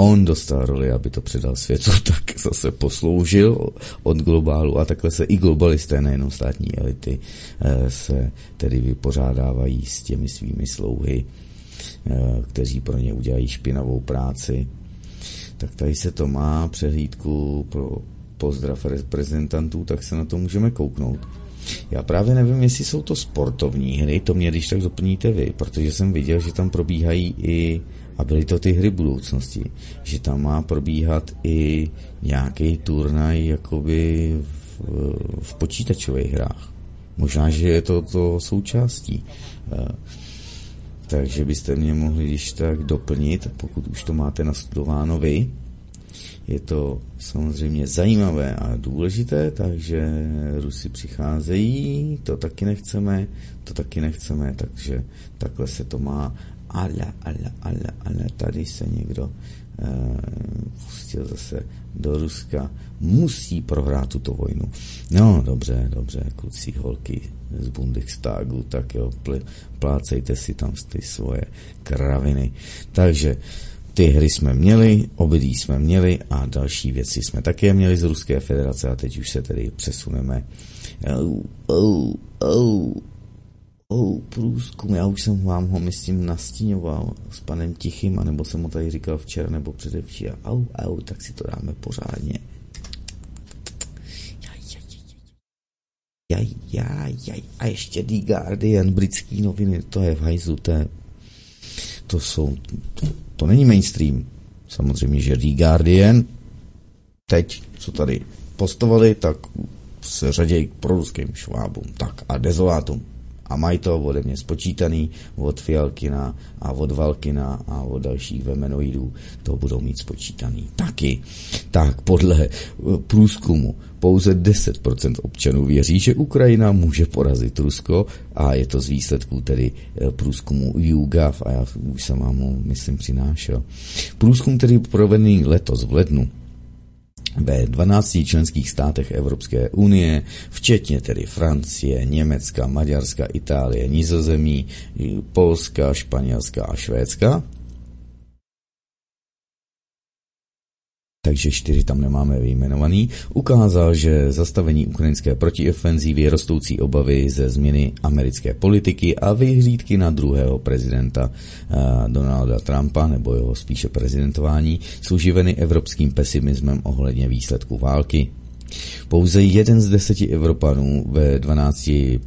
on dostal roli, aby to předal světu, tak zase posloužil od globálu a takhle se i globalisté, nejenom státní elity, eh, se tedy vypořádávají s těmi svými slouhy, eh, kteří pro ně udělají špinavou práci. Tak tady se to má přehlídku pro pozdrav reprezentantů, tak se na to můžeme kouknout. Já právě nevím, jestli jsou to sportovní hry, to mě když tak doplníte vy, protože jsem viděl, že tam probíhají i a byly to ty hry budoucnosti, že tam má probíhat i nějaký turnaj jakoby v, v počítačových hrách. Možná, že je to, to součástí. Eh, takže byste mě mohli když tak doplnit, pokud už to máte nastudováno vy, je to samozřejmě zajímavé a důležité, takže Rusy přicházejí, to taky nechceme, to taky nechceme, takže takhle se to má. Ale, ale, ale, ale, tady se někdo eh, pustil zase do Ruska, musí prohrát tuto vojnu. No, dobře, dobře, kluci, holky z Bundestagu, tak jo, pl- plácejte si tam ty svoje kraviny. Takže ty hry jsme měli, obydlí jsme měli a další věci jsme také měli z Ruské federace a teď už se tedy přesuneme. Oh, průzkum, já už jsem vám ho, myslím, nastíňoval s panem Tichým, anebo jsem mu tady říkal včera nebo předevčí. Au, au, tak si to dáme pořádně. Jaj, jaj, jaj. A ještě The Guardian, britský noviny, to je v hajzu, to, je, to jsou, to, to není mainstream. Samozřejmě, že The Guardian teď, co tady postovali, tak se řadějí k proruským švábům. Tak a dezolátům a mají to ode mě spočítaný od Fialkina a od Valkina a od dalších vemenoidů to budou mít spočítaný taky. Tak podle eh, průzkumu pouze 10% občanů věří, že Ukrajina může porazit Rusko a je to z výsledků tedy eh, průzkumu YouGov a já už jsem vám ho, myslím, přinášel. Průzkum, který provedený letos v lednu ve 12 členských státech Evropské unie, včetně tedy Francie, Německa, Maďarska, Itálie, Nizozemí, Polska, Španělska a Švédska, takže čtyři tam nemáme vyjmenovaný, ukázal, že zastavení ukrajinské protiofenzívy, rostoucí obavy ze změny americké politiky a vyhlídky na druhého prezidenta uh, Donalda Trumpa, nebo jeho spíše prezidentování, jsou živeny evropským pesimismem ohledně výsledku války. Pouze jeden z deseti Evropanů ve 12 mm,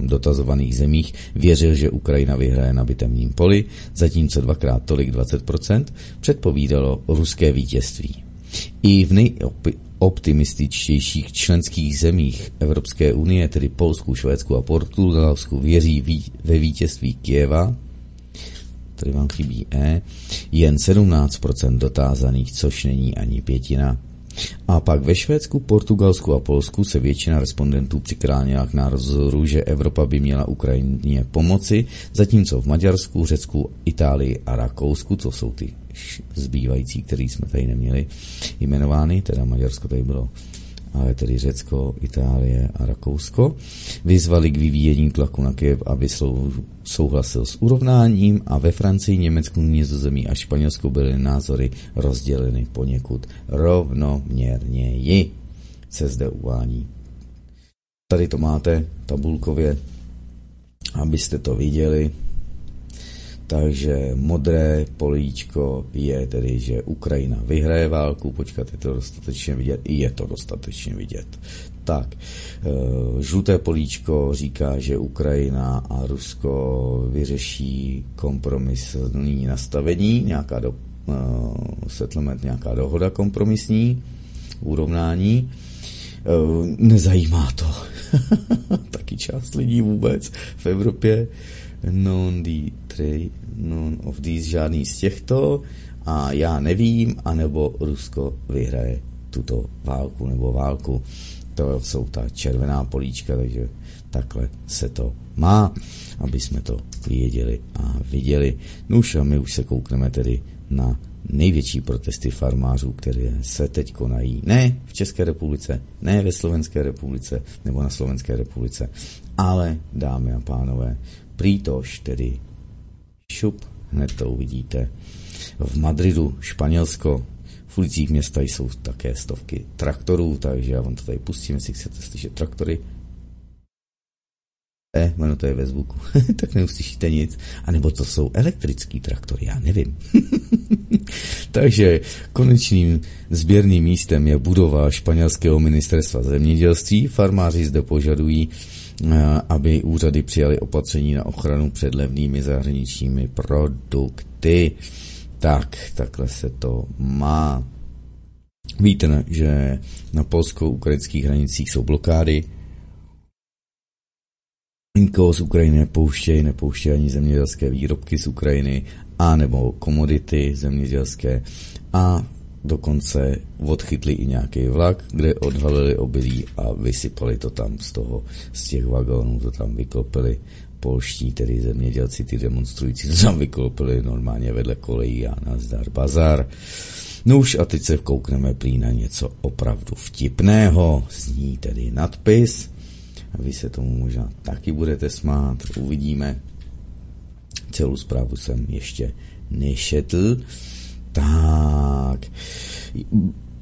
dotazovaných zemích věřil, že Ukrajina vyhraje na bitevním poli, zatímco dvakrát tolik 20% předpovídalo ruské vítězství. I v nejoptimističtějších členských zemích Evropské unie, tedy Polsku, Švédsku a Portugalsku, věří ve vítězství Kieva, tady vám chybí E, jen 17% dotázaných, což není ani pětina. A pak ve Švédsku, Portugalsku a Polsku se většina respondentů přikránila k názoru, že Evropa by měla Ukrajině pomoci, zatímco v Maďarsku, Řecku, Itálii a Rakousku, to jsou ty zbývající, který jsme tady neměli jmenovány, teda Maďarsko tady bylo ale tedy Řecko, Itálie a Rakousko, vyzvali k vyvíjení tlaku na Kiev, aby souhlasil s urovnáním a ve Francii, Německu, Nizozemí a Španělsku byly názory rozděleny poněkud rovnoměrněji, se zde uvání. Tady to máte tabulkově, abyste to viděli. Takže modré políčko je tedy, že Ukrajina vyhraje válku, počkat, je to dostatečně vidět, i je to dostatečně vidět. Tak, eh, žluté políčko říká, že Ukrajina a Rusko vyřeší kompromisní nastavení, nějaká do, uh, settlement, nějaká dohoda kompromisní, urovnání. Uh, nezajímá to taky část lidí vůbec v Evropě. Non di tre, non of these, žádný z těchto a já nevím, anebo Rusko vyhraje tuto válku nebo válku. To jsou ta červená políčka, takže takhle se to má, aby jsme to věděli a viděli. Nuž a my už se koukneme tedy na největší protesty farmářů, které se teď konají. Ne v České republice, ne ve Slovenské republice nebo na Slovenské republice, ale dámy a pánové, Prítoš, tedy šup, hned to uvidíte. V Madridu, Španělsko, v ulicích města jsou také stovky traktorů, takže já vám to tady pustím, jestli chcete slyšet traktory. E, ono to je ve zvuku, tak neuslyšíte nic. A nebo to jsou elektrický traktory, já nevím. takže konečným sběrným místem je budova španělského ministerstva zemědělství. Farmáři zde požadují aby úřady přijaly opatření na ochranu před levnými zahraničními produkty. Tak, takhle se to má. Víte, že na polsko-ukrajinských hranicích jsou blokády. Nikoho z Ukrajiny nepouštějí, nepouštějí ani zemědělské výrobky z Ukrajiny, a nebo komodity zemědělské. A dokonce odchytli i nějaký vlak, kde odhalili obilí a vysypali to tam z toho, z těch vagónů, to tam vyklopili polští, tedy zemědělci, ty demonstrující, to tam vyklopili normálně vedle kolejí a nazdar bazar. No už a teď se koukneme prý na něco opravdu vtipného, zní tedy nadpis, a vy se tomu možná taky budete smát, uvidíme. Celou zprávu jsem ještě nešetl. Tak,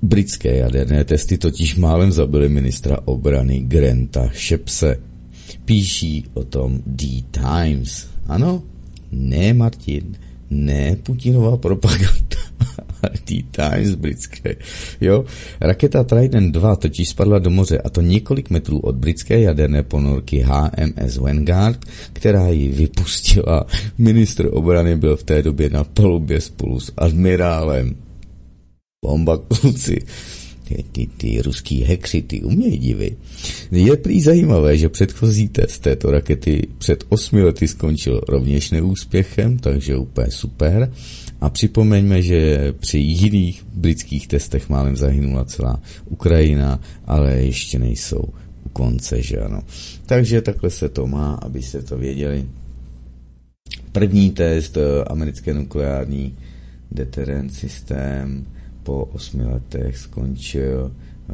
britské jaderné testy totiž málem zabily ministra obrany Granta Shepse. Píší o tom The Times. Ano, ne Martin, ne Putinová propaganda. The Times britské. Jo? Raketa Trident 2 totiž spadla do moře a to několik metrů od britské jaderné ponorky HMS Vanguard, která ji vypustila. Ministr obrany byl v té době na palubě spolu s admirálem. Bomba kluci ty, ty, ty ruský hekři, ty umějí divy. Je prý zajímavé, že předchozí test této rakety před osmi lety skončil rovněž neúspěchem, takže úplně super. A připomeňme, že při jiných britských testech málem zahynula celá Ukrajina, ale ještě nejsou u konce, že ano. Takže takhle se to má, abyste to věděli. První test eh, americké nukleární deterrent systém po osmi letech skončil, eh,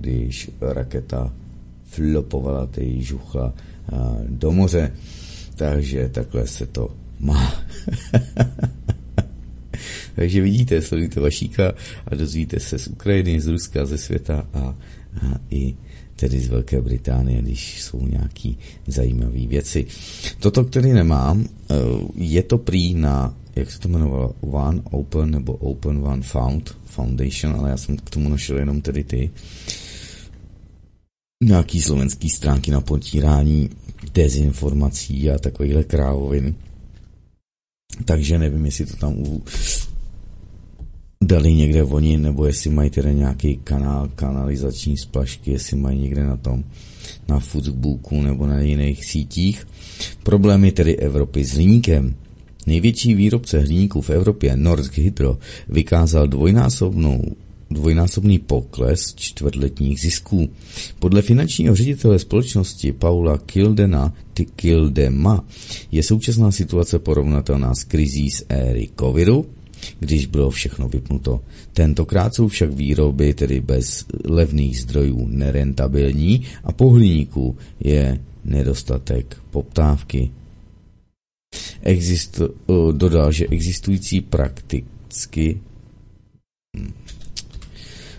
když raketa flopovala, ty žuchla eh, do moře. Takže takhle se to má. Takže vidíte, sledujte Vašíka a dozvíte se z Ukrajiny, z Ruska, ze světa a, a i tedy z Velké Británie, když jsou nějaký zajímavé věci. Toto, který nemám, eh, je to prý na, jak se to jmenovalo, One Open nebo Open One Found Foundation, ale já jsem k tomu našel jenom tedy ty nějaký slovenský stránky na potírání dezinformací a takovýhle krávovin. Takže nevím, jestli to tam u, dali někde oni, nebo jestli mají tedy nějaký kanál, kanalizační splašky, jestli mají někde na tom, na Facebooku nebo na jiných sítích. Problémy tedy Evropy s hliníkem. Největší výrobce hliníků v Evropě, Norsk Hydro, vykázal dvojnásobnou dvojnásobný pokles čtvrtletních zisků. Podle finančního ředitele společnosti Paula Kildena Kildema je současná situace porovnatelná s krizí z éry covidu, když bylo všechno vypnuto. Tentokrát jsou však výroby tedy bez levných zdrojů nerentabilní a po hliníku je nedostatek poptávky. Exist, dodal, že existující prakticky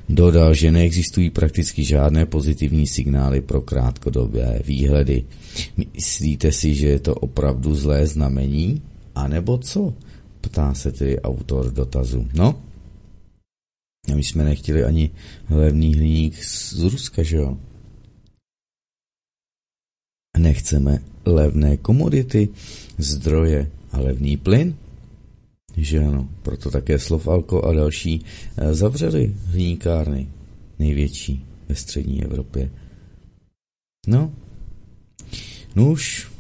Dodal, že neexistují prakticky žádné pozitivní signály pro krátkodobé výhledy. Myslíte si, že je to opravdu zlé znamení? A nebo co? Ptá se tedy autor dotazu. No, a my jsme nechtěli ani levný hliník z Ruska, že jo? Nechceme levné komodity, zdroje a levný plyn? Že ano, proto také Slovalko a další eh, zavřeli hliníkárny, největší ve střední Evropě. No, no už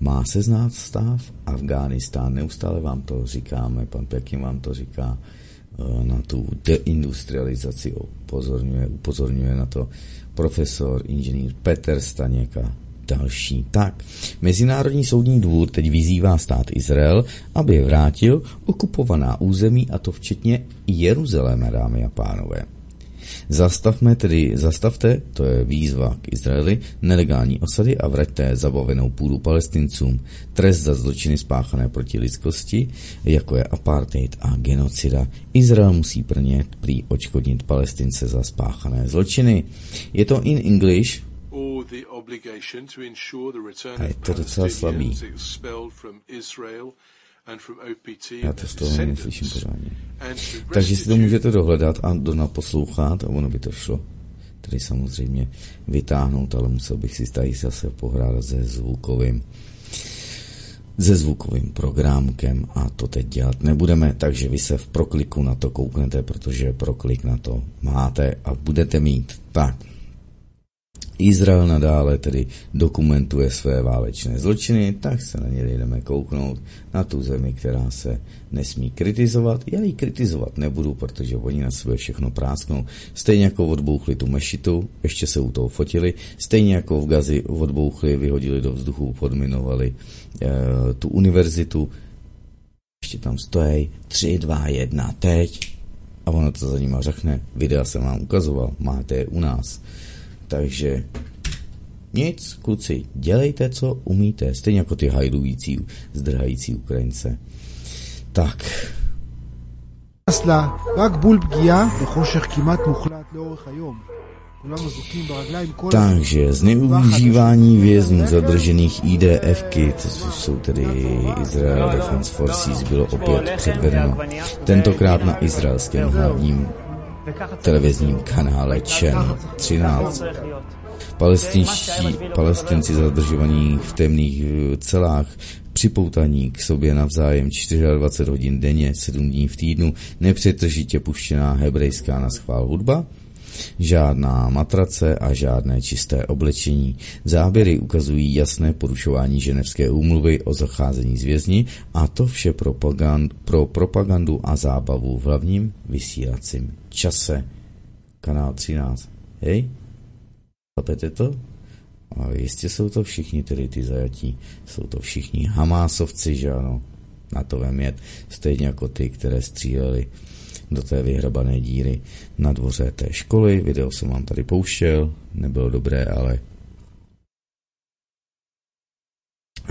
má se znát stav Afghánistán, neustále vám to říkáme, pan Pekin vám to říká, eh, na tu deindustrializaci upozorňuje, upozorňuje na to profesor, inženýr Petr Staněk a další. Tak, Mezinárodní soudní dvůr teď vyzývá stát Izrael, aby vrátil okupovaná území, a to včetně Jeruzaléma, dámy a pánové. Zastavme tedy, zastavte, to je výzva k Izraeli, nelegální osady a vraťte zabavenou půdu palestincům. Trest za zločiny spáchané proti lidskosti, jako je apartheid a genocida. Izrael musí prně prý očkodnit palestince za spáchané zločiny. Je to in English, a je to docela slabý. Já to z toho neslyším pořádně. Takže si to můžete dohledat a do naposlouchat a ono by to šlo. Tady samozřejmě vytáhnout, ale musel bych si tady zase pohrát se zvukovým se zvukovým programkem a to teď dělat nebudeme, takže vy se v prokliku na to kouknete, protože proklik na to máte a budete mít. Tak, Izrael nadále tedy dokumentuje své válečné zločiny, tak se na ně jdeme kouknout na tu zemi, která se nesmí kritizovat. Já ji kritizovat nebudu, protože oni na sebe všechno prásknou. Stejně jako odbouchli tu mešitu, ještě se u toho fotili, stejně jako v Gazi odbouchli, vyhodili do vzduchu, podminovali e, tu univerzitu. Ještě tam stojí 3, 2, 1, teď. A ono to za nima řekne, videa jsem vám ukazoval, máte je u nás. Takže nic, kluci, dělejte, co umíte, stejně jako ty hajdující, zdrhající Ukrajince. Tak. Takže zneužívání vězňů zadržených IDFky, to jsou tedy Israel Defense Forces, bylo opět předvedeno. Tentokrát na izraelském hlavním televizním kanále Channel 13. Palestinští, palestinci zadržovaní v temných eh, celách, připoutaní k sobě navzájem 24 hodin denně, 7 dní v týdnu, nepřetržitě puštěná hebrejská na schvál hudba, žádná matrace a žádné čisté oblečení. Záběry ukazují jasné porušování ženevské úmluvy o zacházení z vězni a to vše propagand, pro propagandu a zábavu v hlavním vysílacím čase. Kanál 13. Hej? Chápete to? A jistě jsou to všichni tedy ty zajatí. Jsou to všichni Hamásovci, že ano? Na to vem. Stejně jako ty, které stříleli do té vyhrabané díry na dvoře té školy. Video jsem vám tady pouštěl, nebylo dobré, ale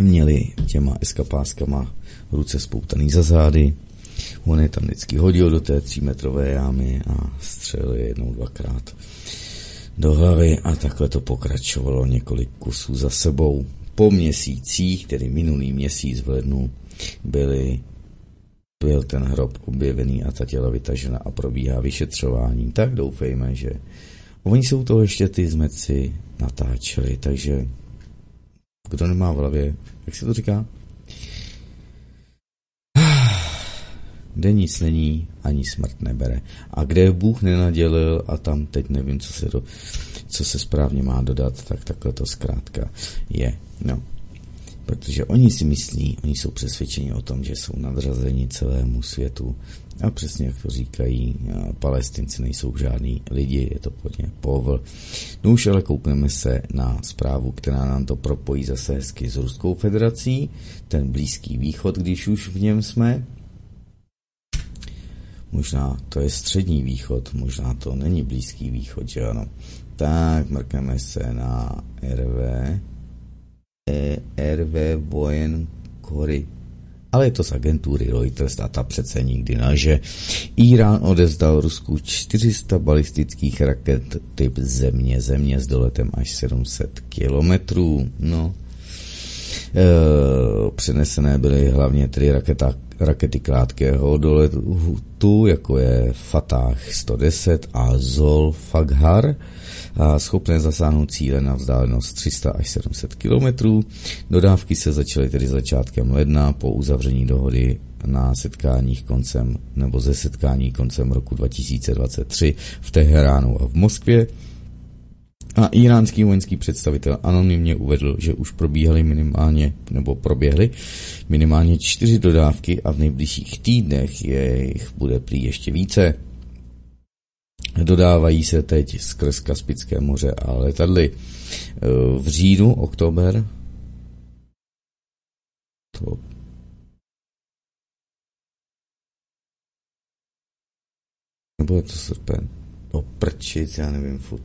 měli těma eskapáskama ruce spoutaný za zády. On je tam vždycky hodil do té třímetrové jámy a střelil jednou, dvakrát do hlavy a takhle to pokračovalo několik kusů za sebou. Po měsících, tedy minulý měsíc v lednu, byly byl ten hrob objevený a ta těla vytažena a probíhá vyšetřování, tak doufejme, že oni jsou to ještě ty zmeci natáčeli, takže kdo nemá v hlavě, jak se to říká? Kde nic není, ani smrt nebere. A kde Bůh nenadělil a tam teď nevím, co se, do, co se správně má dodat, tak takhle to zkrátka je. No, protože oni si myslí, oni jsou přesvědčeni o tom, že jsou nadřazeni celému světu a přesně jak to říkají, palestinci nejsou žádní lidi, je to podně povl. No už ale koukneme se na zprávu, která nám to propojí zase hezky s Ruskou federací, ten Blízký východ, když už v něm jsme. Možná to je střední východ, možná to není Blízký východ, že ano. Tak, mrkneme se na RV, RV Vojen Kory. Ale je to z agentury Reuters a ta přece nikdy naže. Irán odevzdal Rusku 400 balistických raket typ země, země s doletem až 700 kilometrů. No, e, přenesené byly hlavně tedy raketa, rakety krátkého doletu, jako je Fatah 110 a Zol Faghar schopné zasáhnout cíle na vzdálenost 300 až 700 km. Dodávky se začaly tedy začátkem ledna po uzavření dohody na setkáních koncem nebo ze setkání koncem roku 2023 v Teheránu a v Moskvě. A iránský vojenský představitel anonymně uvedl, že už probíhaly minimálně, nebo proběhly minimálně čtyři dodávky a v nejbližších týdnech je jich bude prý ještě více. Dodávají se teď skrz Kaspické moře a letadly. V říjnu, oktober, to nebo je to srpen? O prčic, já nevím, furt.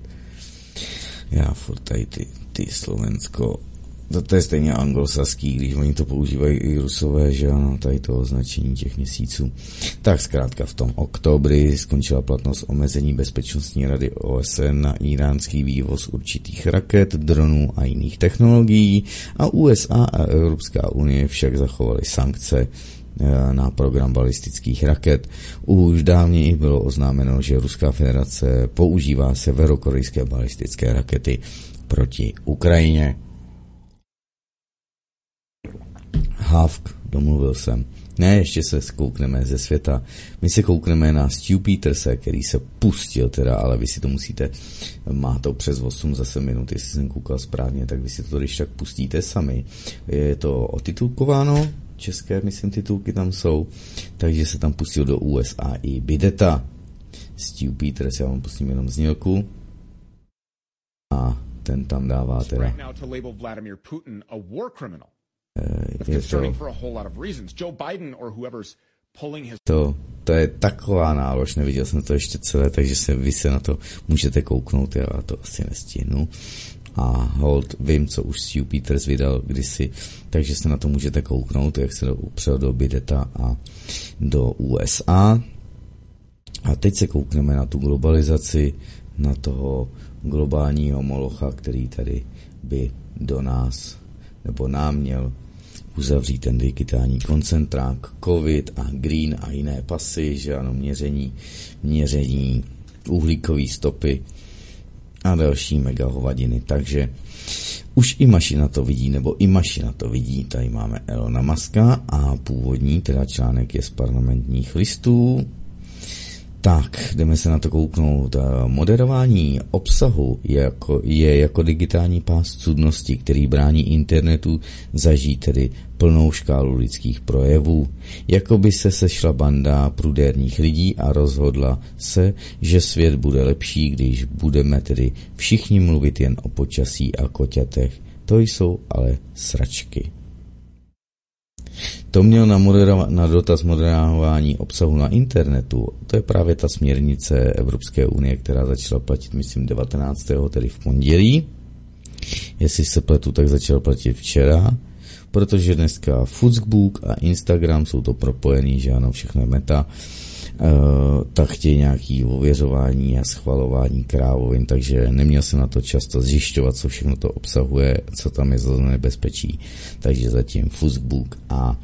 Já furt tady ty, ty Slovensko to, to je stejně anglosaský, když oni to používají i rusové, že ano, tady to označení těch měsíců. Tak zkrátka v tom oktobri skončila platnost omezení Bezpečnostní rady OSN na iránský vývoz určitých raket, dronů a jiných technologií a USA a Evropská unie však zachovaly sankce eh, na program balistických raket. Už dávně bylo oznámeno, že Ruská federace používá severokorejské balistické rakety proti Ukrajině. Havk, domluvil jsem. Ne, ještě se koukneme ze světa. My se koukneme na Stu Peterse, který se pustil teda, ale vy si to musíte, má to přes 8 zase minut, jestli jsem koukal správně, tak vy si to když tak pustíte sami. Je to otitulkováno, české, myslím, titulky tam jsou, takže se tam pustil do USA i Bideta. Stu Peters, já vám pustím jenom znělku. A ten tam dává teda to, to je taková nálož, neviděl jsem to ještě celé, takže se vy se na to můžete kouknout, já to asi nestihnu. A hold, vím, co už Stu Peters vydal kdysi, takže se na to můžete kouknout, jak se upřel do Bideta a do USA. A teď se koukneme na tu globalizaci, na toho globálního molocha, který tady by do nás nebo nám měl uzavřít ten digitální koncentrák, COVID a green a jiné pasy, že ano, měření, měření uhlíkové stopy a další megahovadiny. Takže už i mašina to vidí, nebo i mašina to vidí. Tady máme Elona Muska a původní teda článek je z parlamentních listů tak, jdeme se na to kouknout. Moderování obsahu je jako, je jako digitální pás cudnosti, který brání internetu zažít tedy plnou škálu lidských projevů. Jako by se sešla banda prudérních lidí a rozhodla se, že svět bude lepší, když budeme tedy všichni mluvit jen o počasí a koťatech. To jsou ale sračky. To měl na, moderova- na dotaz moderování obsahu na internetu. To je právě ta směrnice Evropské unie, která začala platit, myslím, 19. tedy v pondělí. Jestli se pletu, tak začal platit včera, protože dneska Facebook a Instagram jsou to propojený, že ano, všechno je meta tak chtějí nějaký ověřování a schvalování krávovin, takže neměl jsem na to často zjišťovat, co všechno to obsahuje, co tam je za nebezpečí. Takže zatím Facebook a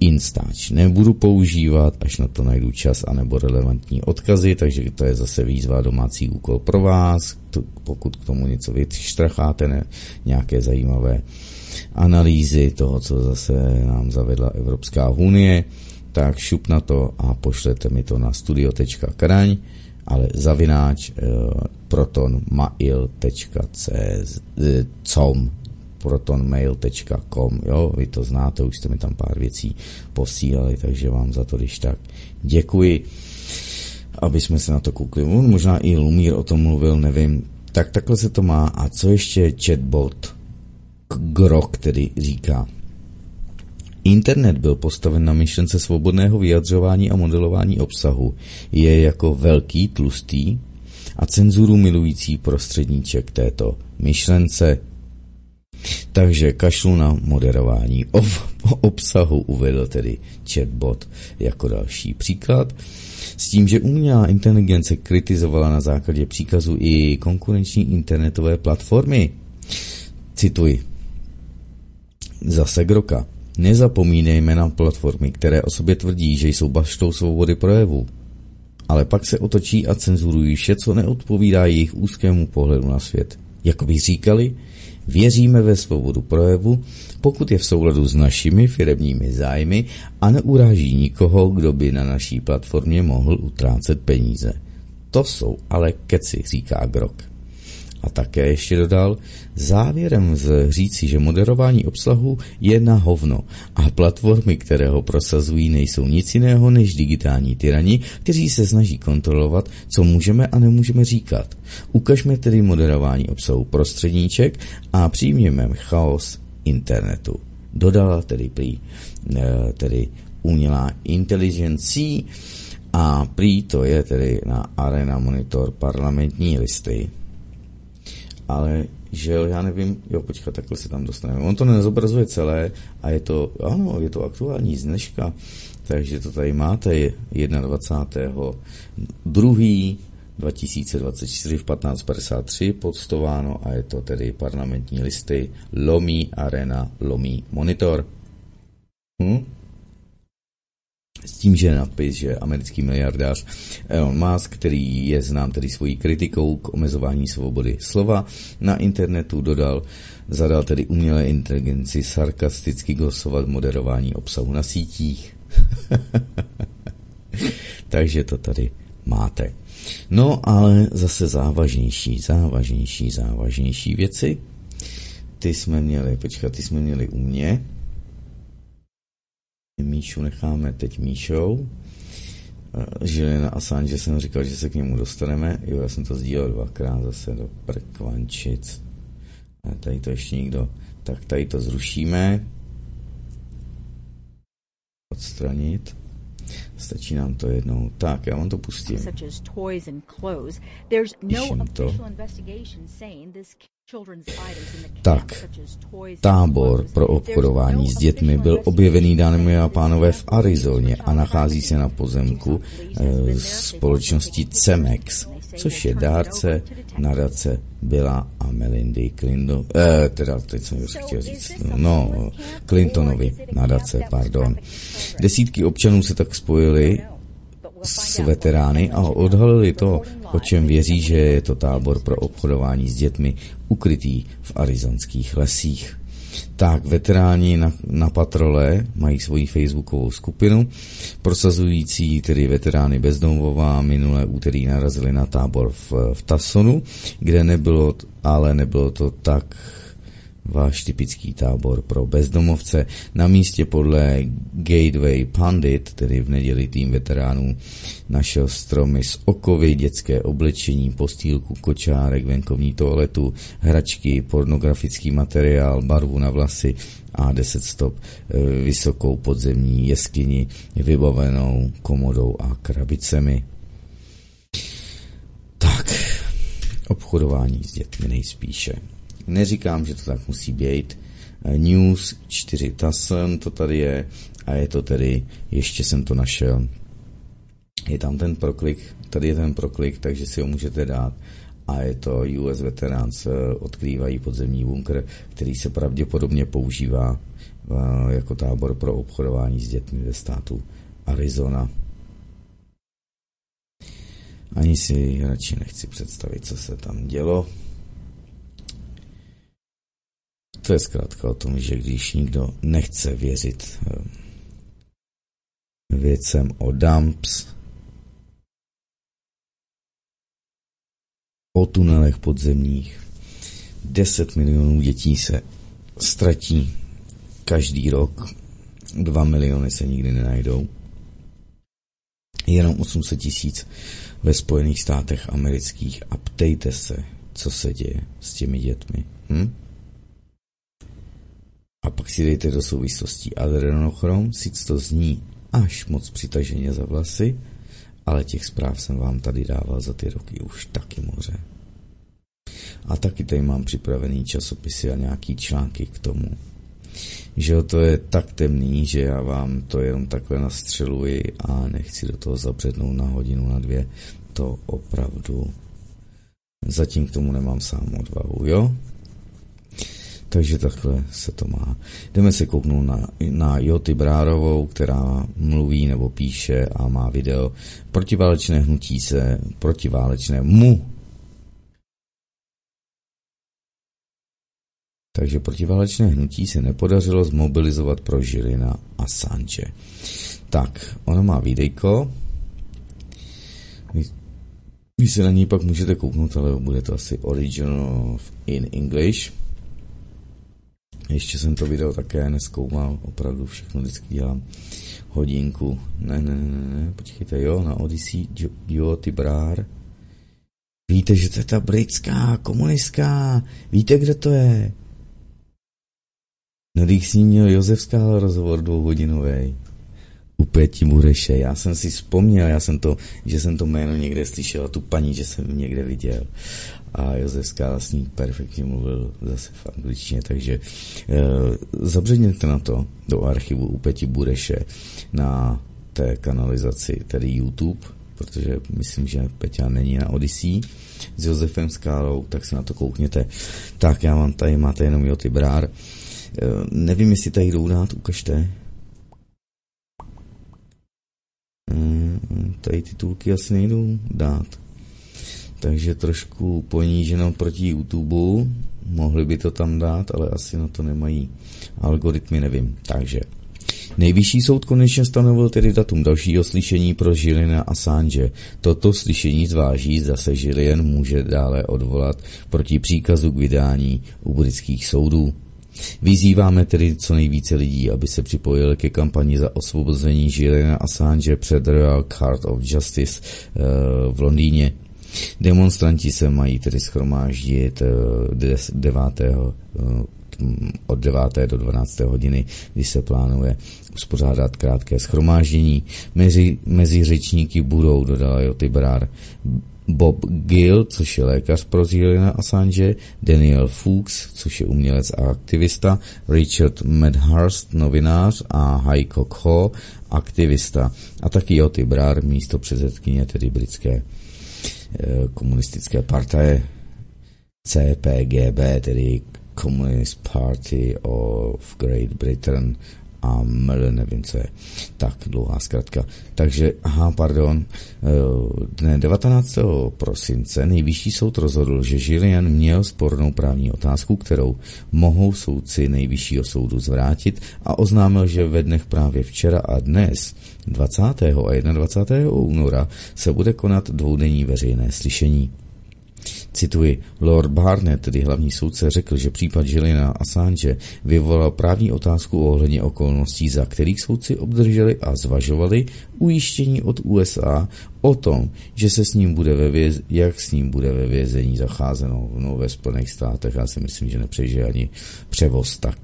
Instač. Nebudu používat, až na to najdu čas anebo relevantní odkazy, takže to je zase výzva domácí úkol pro vás, pokud k tomu něco vyštracháte, ne, nějaké zajímavé analýzy toho, co zase nám zavedla Evropská unie, tak šup na to a pošlete mi to na studio.kraň, ale zavináč e, protonmail.com protonmail.com, jo, vy to znáte, už jste mi tam pár věcí posílali, takže vám za to, když tak děkuji, aby jsme se na to koukli. On možná i Lumír o tom mluvil, nevím. Tak takhle se to má. A co ještě chatbot Grok tedy říká? Internet byl postaven na myšlence svobodného vyjadřování a modelování obsahu. Je jako velký, tlustý a cenzuru milující prostředníček této myšlence. Takže kašlu na moderování obsahu uvedl tedy chatbot jako další příklad. S tím, že umělá inteligence kritizovala na základě příkazu i konkurenční internetové platformy. Cituji. Zase Groka. Nezapomínejme na platformy, které o sobě tvrdí, že jsou baštou svobody projevu. Ale pak se otočí a cenzurují vše, co neodpovídá jejich úzkému pohledu na svět. Jako by říkali, věříme ve svobodu projevu, pokud je v souladu s našimi firemními zájmy a neuráží nikoho, kdo by na naší platformě mohl utrácet peníze. To jsou ale keci, říká Grok. A také ještě dodal, závěrem z říci, že moderování obsahu je na hovno a platformy, které ho prosazují, nejsou nic jiného než digitální tyrani, kteří se snaží kontrolovat, co můžeme a nemůžeme říkat. Ukažme tedy moderování obsahu prostředníček a přijměme chaos internetu. Dodala tedy prý, eh, tedy umělá inteligencí a prý to je tedy na Arena Monitor parlamentní listy ale že jo, já nevím, jo, počkat, takhle se tam dostaneme. On to nezobrazuje celé a je to, ano, je to aktuální z dneška, takže to tady máte 21. 2. 2024 v 15.53 podstováno a je to tedy parlamentní listy Lomí Arena, Lomí Monitor. Hm? S tím, že nadpis, že americký miliardář Elon Musk, který je znám tedy svojí kritikou k omezování svobody slova, na internetu dodal, zadal tedy umělé inteligenci sarkasticky glosovat moderování obsahu na sítích. Takže to tady máte. No ale zase závažnější, závažnější, závažnější věci. Ty jsme měli, počkat, ty jsme měli u mě. Míšu necháme teď Míšou. Žilina Assange jsem říkal, že se k němu dostaneme. Jo, já jsem to sdílel dvakrát zase do prkvančic. A tady to ještě někdo. Tak tady to zrušíme. Odstranit. Stačí nám to jednou. Tak, já vám to pustím. Píšem to. Tak, tábor pro obchodování s dětmi byl objevený, dámy a pánové, v Arizoně a nachází se na pozemku e, společnosti Cemex, což je dárce nadace Billa a Melindy Clinton, eh, teda teď jsem chtěl říct, no, Clintonovi nadace, pardon. Desítky občanů se tak spojili s veterány a odhalili to, o čem věří, že je to tábor pro obchodování s dětmi ukrytý v arizonských lesích. Tak veteráni na, na patrole mají svoji facebookovou skupinu, prosazující tedy veterány bezdomová minulé úterý narazili na tábor v, v Tasonu, kde nebylo, ale nebylo to tak váš typický tábor pro bezdomovce. Na místě podle Gateway Pandit, tedy v neděli tým veteránů, našel stromy z okovy, dětské oblečení, postýlku, kočárek, venkovní toaletu, hračky, pornografický materiál, barvu na vlasy a 10 stop e, vysokou podzemní jeskyni vybavenou komodou a krabicemi. Tak, obchodování s dětmi nejspíše. Neříkám, že to tak musí být. Eh, News 4 Tassen to tady je a je to tedy, ještě jsem to našel, je tam ten proklik, tady je ten proklik, takže si ho můžete dát a je to US Veterans eh, odkrývají podzemní bunkr, který se pravděpodobně používá eh, jako tábor pro obchodování s dětmi ve státu Arizona. Ani si radši nechci představit, co se tam dělo. To je zkrátka o tom, že když nikdo nechce věřit eh, věcem o dumps, o tunelech podzemních, 10 milionů dětí se ztratí každý rok, 2 miliony se nikdy nenajdou, jenom 800 tisíc ve Spojených státech amerických a ptejte se, co se děje s těmi dětmi. Hm? A pak si dejte do souvislostí adrenochrom, sice to zní až moc přitaženě za vlasy, ale těch zpráv jsem vám tady dával za ty roky už taky moře. A taky tady mám připravený časopisy a nějaký články k tomu. Že to je tak temný, že já vám to jenom takhle nastřeluji a nechci do toho zabřednout na hodinu, na dvě. To opravdu zatím k tomu nemám sám odvahu, jo? Takže takhle se to má. Jdeme se kouknout na, na Joty Brárovou, která mluví nebo píše a má video. Protiválečné hnutí se, protiválečné mu. Takže protiválečné hnutí se nepodařilo zmobilizovat pro Žilina a Sanče. Tak, ona má videjko. Vy, vy se na ní pak můžete kouknout, ale bude to asi original in English. Ještě jsem to video také neskoumal, opravdu všechno vždycky dělám hodinku. Ne, ne, ne, ne, počkejte, jo, na Odyssey, jo, ty brár. Víte, že to je ta britská komunistka, víte, kdo to je? No, když s ním měl Josef Skál rozhovor dvouhodinový. U Peti Mureše. Já jsem si vzpomněl, já jsem to, že jsem to jméno někde slyšel, tu paní, že jsem někde viděl a Josef Skála s ním perfektně mluvil zase v angličtině, takže e, zabředněte na to do archivu u Peti Bureše na té kanalizaci, tedy YouTube, protože myslím, že Peťa není na Odyssey s Josefem Skálou, tak se na to koukněte. Tak já mám tady, máte jenom Joty Brár. E, nevím, jestli tady jdou dát, ukažte. E, tady titulky asi nejdou dát takže trošku poníženo proti YouTube, mohli by to tam dát, ale asi na to nemají algoritmy, nevím. Takže Nejvyšší soud konečně stanovil tedy datum dalšího slyšení pro Žilina Assange. Toto slyšení zváží, zda se Žilien může dále odvolat proti příkazu k vydání u britských soudů. Vyzýváme tedy co nejvíce lidí, aby se připojili ke kampani za osvobození Žilina Assange před Royal Court of Justice eh, v Londýně. Demonstranti se mají tedy schromáždit 9 eh, od 9. do 12. hodiny, kdy se plánuje uspořádat krátké schromáždění. Mezi, mezi řečníky budou, dodala Joty Brár, Bob Gill, což je lékař pro Juliana Assange, Daniel Fuchs, což je umělec a aktivista, Richard Medhurst, novinář a Heiko Kho, aktivista a taky Joty Brár, místo předsedkyně tedy britské eh, komunistické partaje CPGB, tedy Communist Party of Great Britain a ML, nevím, co je. Tak, dlouhá zkratka. Takže, aha, pardon, eh, dne 19. prosince nejvyšší soud rozhodl, že Žilian měl spornou právní otázku, kterou mohou soudci nejvyššího soudu zvrátit a oznámil, že ve dnech právě včera a dnes 20. a 21. února se bude konat dvoudenní veřejné slyšení. Cituji, Lord Barnett, tedy hlavní soudce, řekl, že případ Žilina Assange vyvolal právní otázku ohledně okolností, za kterých soudci obdrželi a zvažovali ujištění od USA o tom, že se s ním bude ve věz, jak s ním bude ve vězení zacházeno no, ve Spojených státech. Já si myslím, že nepřežije ani převoz tak.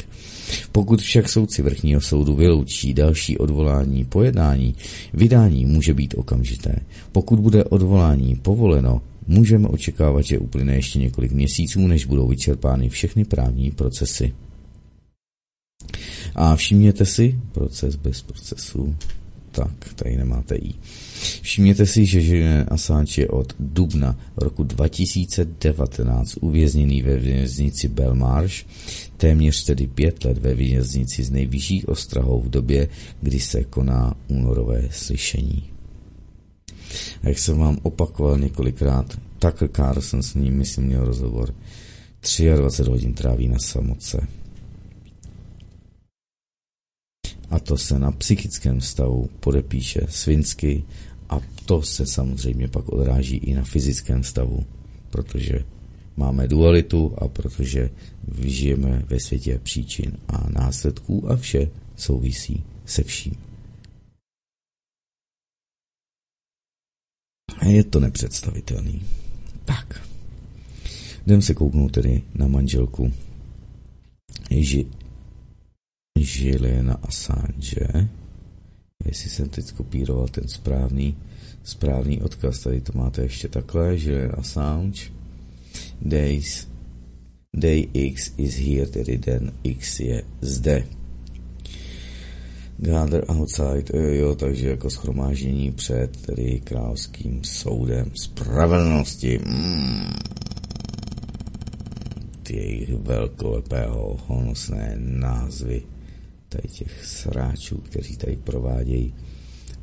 Pokud však soudci vrchního soudu vyloučí další odvolání pojednání, vydání může být okamžité. Pokud bude odvolání povoleno, můžeme očekávat, že uplyne ještě několik měsíců, než budou vyčerpány všechny právní procesy. A všimněte si, proces bez procesu, tak, tady nemáte i. Všimněte si, že Julian Assange je od dubna roku 2019 uvězněný ve věznici Belmarsh, téměř tedy pět let ve věznici z nejvyšších ostrahou v době, kdy se koná únorové slyšení. A jak jsem vám opakoval několikrát, Tucker Carlson s ním, myslím, měl rozhovor. 23 hodin tráví na samotce. A to se na psychickém stavu podepíše svinsky a to se samozřejmě pak odráží i na fyzickém stavu, protože máme dualitu a protože žijeme ve světě příčin a následků a vše souvisí se vším. Je to nepředstavitelný. Tak. Jdem se kouknout tedy na manželku Ži, Žilena Assange. Jestli jsem teď kopíroval ten správný, správný odkaz, tady to máte ještě takhle, Žilena Assange. Days, day X is here, tedy den X je zde. Gather outside, jo, jo, takže jako schromáždění před tedy královským soudem spravedlnosti. Mm. Ty jejich velkolepého honosné názvy tady těch sráčů, kteří tady provádějí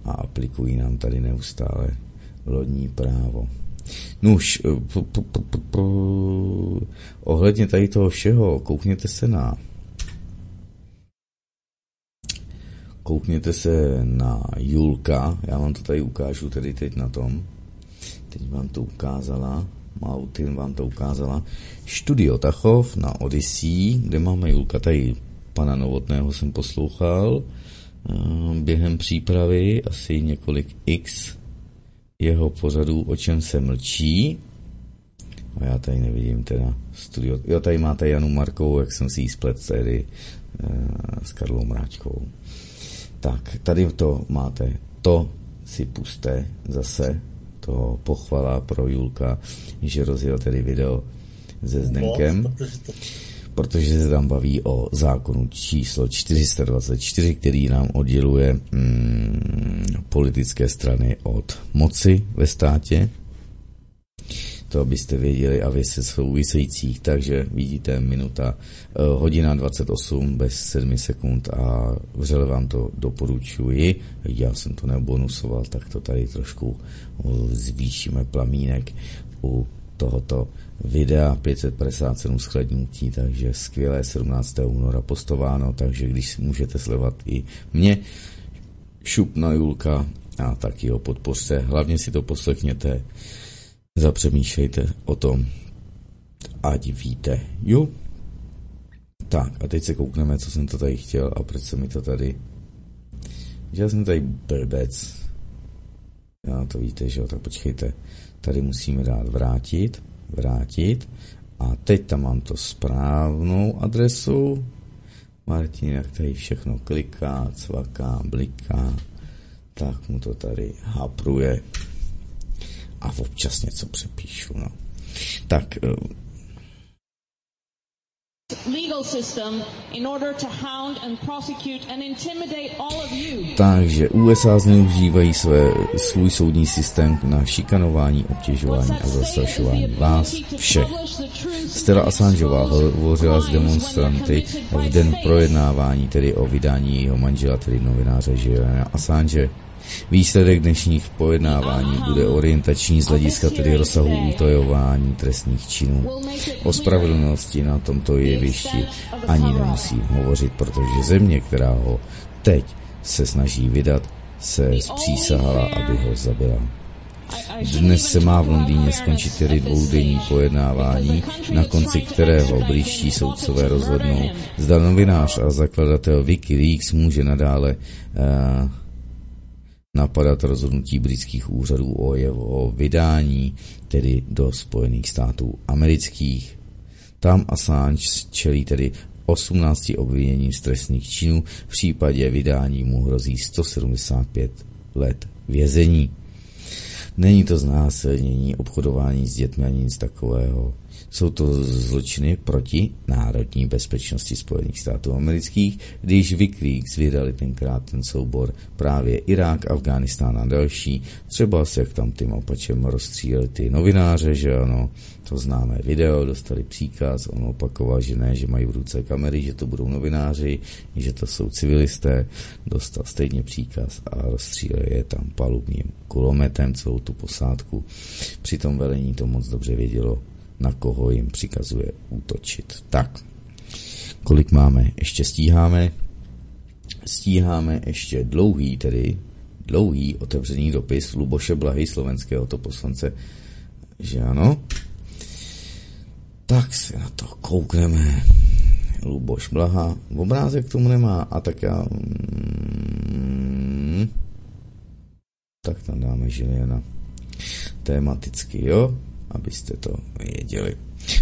a aplikují nám tady neustále lodní právo. Nuž, ohledně tady toho všeho, koukněte se na koukněte se na Julka, já vám to tady ukážu tedy teď na tom. Teď vám to ukázala, Mautin vám to ukázala. Studio Tachov na Odyssey, kde máme Julka, tady pana Novotného jsem poslouchal eh, během přípravy, asi několik x jeho pořadů, o čem se mlčí. A já tady nevidím teda studio. Jo, tady máte Janu Markovou, jak jsem si jí splet tedy eh, s Karlou Mráčkovou. Tak, tady to máte. To si puste zase, to pochvala pro Julka, že rozjel tedy video se Zdenkem, protože se tam baví o zákonu číslo 424, který nám odděluje mm, politické strany od moci ve státě to abyste věděli a věci souvisejících, takže vidíte minuta, eh, hodina 28 bez 7 sekund a vřele vám to doporučuji. Já jsem to nebonusoval, tak to tady trošku zvýšíme plamínek u tohoto videa 557 shlednutí, takže skvělé 17. února postováno, takže když můžete sledovat i mě, šup na Julka a taky ho podpořte. Hlavně si to poslechněte, zapřemýšlejte o tom, ať víte. Jo? Tak a teď se koukneme, co jsem to tady chtěl a proč se mi to tady... Já jsem tady blbec. Já to víte, že jo, tak počkejte. Tady musíme dát vrátit, vrátit. A teď tam mám to správnou adresu. Martin, jak tady všechno kliká, cvaká, bliká, tak mu to tady hapruje. A občas něco přepíšu, no. Tak, eh, legal system in order to hound and prosecute and intimidate all of you. Takže USA zneužívají své, svůj soudní systém na šikanování, obtěžování a zastrašování vás všech. Stella Assangeová hovořila s demonstranty v den projednávání, tedy o vydání jeho manžela, tedy novináře Juliana Assange. Výsledek dnešních pojednávání bude orientační z hlediska tedy rozsahu utajování trestných činů. O spravedlnosti na tomto jevišti ani nemusím hovořit, protože země, která ho teď se snaží vydat, se zpřísahala, aby ho zabila. Dnes se má v Londýně skončit tedy dvoudenní pojednávání, na konci kterého blížší soudcové rozhodnou, zda novinář a zakladatel Wikileaks může nadále uh, napadat rozhodnutí britských úřadů o jeho vydání, tedy do Spojených států amerických. Tam Assange čelí tedy 18 obviněním z trestných činů, v případě vydání mu hrozí 175 let vězení. Není to znásilnění, obchodování s dětmi ani nic takového. Jsou to zločiny proti národní bezpečnosti Spojených států amerických, když Wikileaks vydali tenkrát ten soubor právě Irák, Afghánistán a další, třeba jak tam tím opačem rozstříleli ty novináře, že ano, to známé video, dostali příkaz, on opakoval, že ne, že mají v ruce kamery, že to budou novináři, že to jsou civilisté, dostal stejně příkaz a rozstříleli je tam palubním kulometem celou tu posádku. Při tom velení to moc dobře vědělo, na koho jim přikazuje útočit. Tak, kolik máme? Ještě stíháme. Stíháme ještě dlouhý, tedy dlouhý otevřený dopis Luboše Blahy, slovenského to poslance, že ano. Tak se na to koukneme. Luboš Blaha. Obrázek tomu nemá a tak já... Mm, tak tam dáme Žiliana. Tematicky, jo? Abyste to věděli.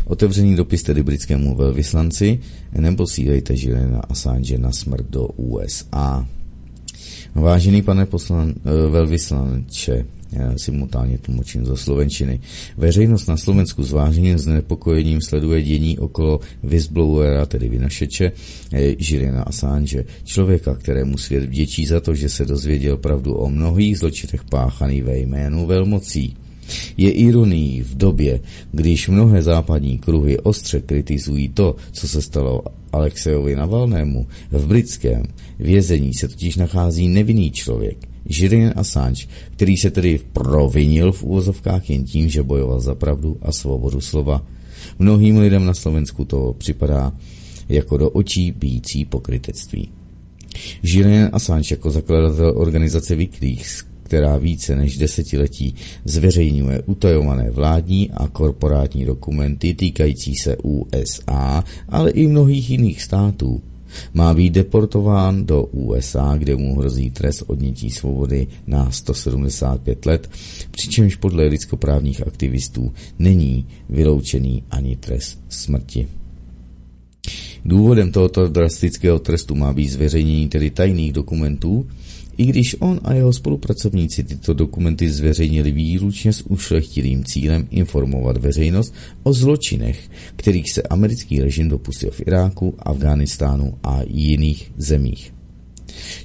Otevřený dopis tedy britskému velvyslanci, neposílejte Žilina Assange na smrt do USA. Vážený pane poslan, eh, velvyslanče, simultánně tlumočím zo slovenčiny. Veřejnost na Slovensku s váženým znepokojením sleduje dění okolo whistleblowera, tedy vynašeče, eh, Žilina Assange, člověka, kterému svět vděčí za to, že se dozvěděl pravdu o mnohých zločinech páchaných ve jménu velmocí. Je ironií v době, když mnohé západní kruhy ostře kritizují to, co se stalo Alexejovi Navalnému. V britském vězení se totiž nachází nevinný člověk, Julian Assange, který se tedy provinil v úvozovkách jen tím, že bojoval za pravdu a svobodu slova. Mnohým lidem na Slovensku to připadá jako do očí bíjící pokrytectví. Julian Assange jako zakladatel organizace Wikileaks, která více než desetiletí zveřejňuje utajované vládní a korporátní dokumenty týkající se USA, ale i mnohých jiných států. Má být deportován do USA, kde mu hrozí trest odnětí svobody na 175 let, přičemž podle lidskoprávních aktivistů není vyloučený ani trest smrti. Důvodem tohoto drastického trestu má být zveřejnění tedy tajných dokumentů, i když on a jeho spolupracovníci tyto dokumenty zveřejnili výlučně s ušlechtilým cílem informovat veřejnost o zločinech, kterých se americký režim dopustil v Iráku, Afghánistánu a jiných zemích.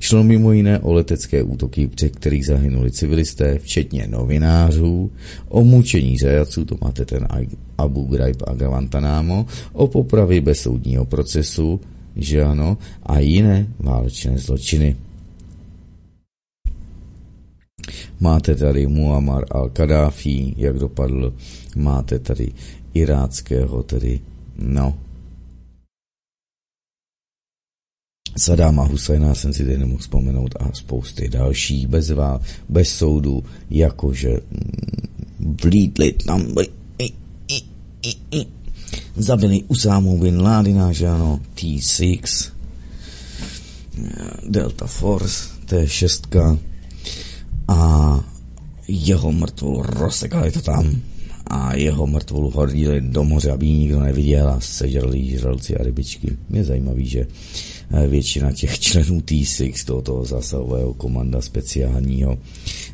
Šlo mimo jiné o letecké útoky, při kterých zahynuli civilisté, včetně novinářů, o mučení zajaců, to máte ten Abu Ghraib a Gavantanámo, o popravy bez soudního procesu, že ano, a jiné válečné zločiny. Máte tady Muammar al-Kadáfi, jak dopadl, máte tady iráckého, tedy, no, Sadáma Husajna jsem si tady nemohl vzpomenout a spousty dalších bez, vá, bez soudu, jakože mm, vlítli tam, zabili Usámu Bin Ládina, že ano, T6, Delta Force, T6 a jeho mrtvolu rozsekali to tam. A jeho mrtvolu hodili do moře, aby nikdo neviděl a sežrali žralci a rybičky. Je zajímavý, že Eh, většina těch členů T6, tohoto zásahového komanda speciálního,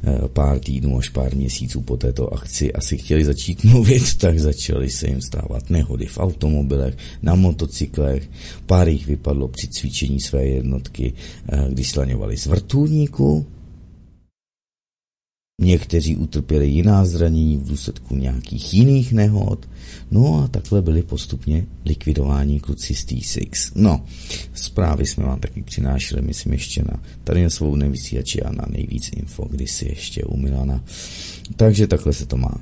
eh, pár týdnů až pár měsíců po této akci asi chtěli začít mluvit, tak začaly se jim stávat nehody v automobilech, na motocyklech, pár jich vypadlo při cvičení své jednotky, eh, když slaňovali z vrtulníku, Někteří utrpěli jiná zranění v důsledku nějakých jiných nehod, no a takhle byli postupně likvidováni kluci z T6. No, zprávy jsme vám taky přinášeli, myslím ještě na tady na svou nevysílači a na nejvíc info, si ještě u Milana. Takže takhle se to má.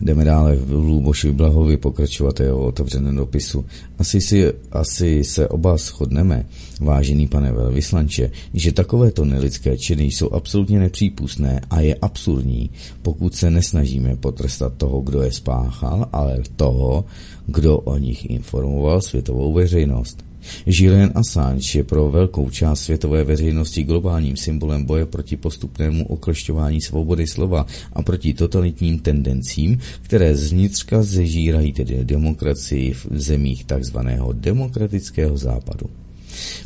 Jdeme dále v Luboši Blahovi pokračovat jeho otevřeném dopisu. Asi, si, asi se oba shodneme, vážený pane velvyslanče, že takovéto nelidské činy jsou absolutně nepřípustné a je absurdní, pokud se nesnažíme potrestat toho, kdo je spáchal, ale toho, kdo o nich informoval světovou veřejnost. Julian Assange je pro velkou část světové veřejnosti globálním symbolem boje proti postupnému oklešťování svobody slova a proti totalitním tendencím, které zvnitřka zežírají tedy demokracii v zemích takzvaného demokratického západu.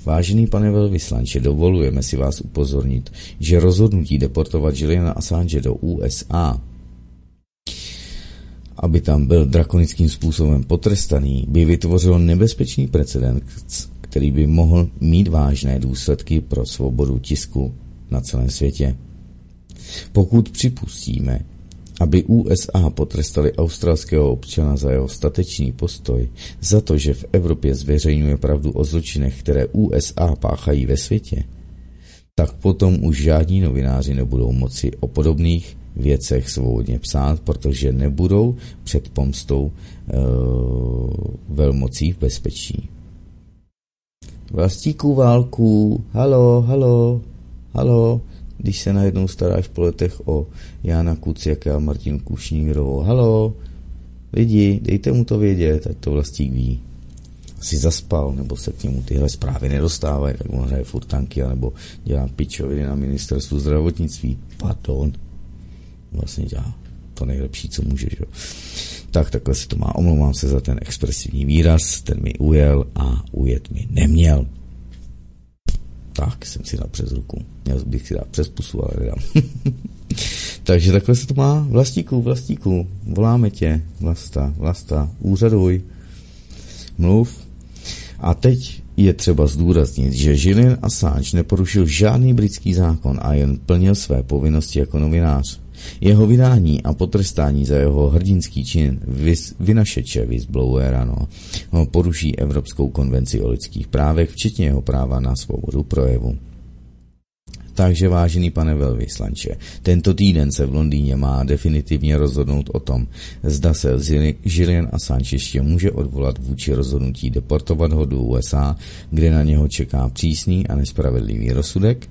Vážený pane velvyslanče, dovolujeme si vás upozornit, že rozhodnutí deportovat Juliana Assange do USA aby tam byl drakonickým způsobem potrestaný, by vytvořilo nebezpečný precedent, který by mohl mít vážné důsledky pro svobodu tisku na celém světě. Pokud připustíme, aby USA potrestali australského občana za jeho statečný postoj, za to, že v Evropě zveřejňuje pravdu o zločinech, které USA páchají ve světě, tak potom už žádní novináři nebudou moci o podobných věcech svobodně psát, protože nebudou před pomstou e, velmocí v bezpečí. Vlastíků válku, halo, halo, halo, když se najednou staráš po letech o Jana Kuciaka a Martinu Kušnírovou, halo, lidi, dejte mu to vědět, ať to vlastík ví. Asi zaspal, nebo se k němu tyhle zprávy nedostávají, tak on hraje furtanky, nebo dělá pičoviny na ministerstvu zdravotnictví. Pardon vlastně dělá to nejlepší, co může. Že? Tak takhle se to má. Omlouvám se za ten expresivní výraz, ten mi ujel a ujet mi neměl. Tak jsem si dal přes ruku. Měl bych si dát přes pusu, ale nedám. Takže takhle se to má. Vlastíku, vlastíku, voláme tě. Vlasta, vlasta, úřaduj. Mluv. A teď je třeba zdůraznit, že Julian Assange neporušil žádný britský zákon a jen plnil své povinnosti jako novinář. Jeho vydání a potrestání za jeho hrdinský čin vys, vynašeče whistblowera no, poruší Evropskou konvenci o lidských právech, včetně jeho práva na svobodu projevu. Takže vážený pane velvyslanče, tento týden se v Londýně má definitivně rozhodnout o tom, zda se Julian Assange ještě může odvolat vůči rozhodnutí deportovat ho do USA, kde na něho čeká přísný a nespravedlivý rozsudek,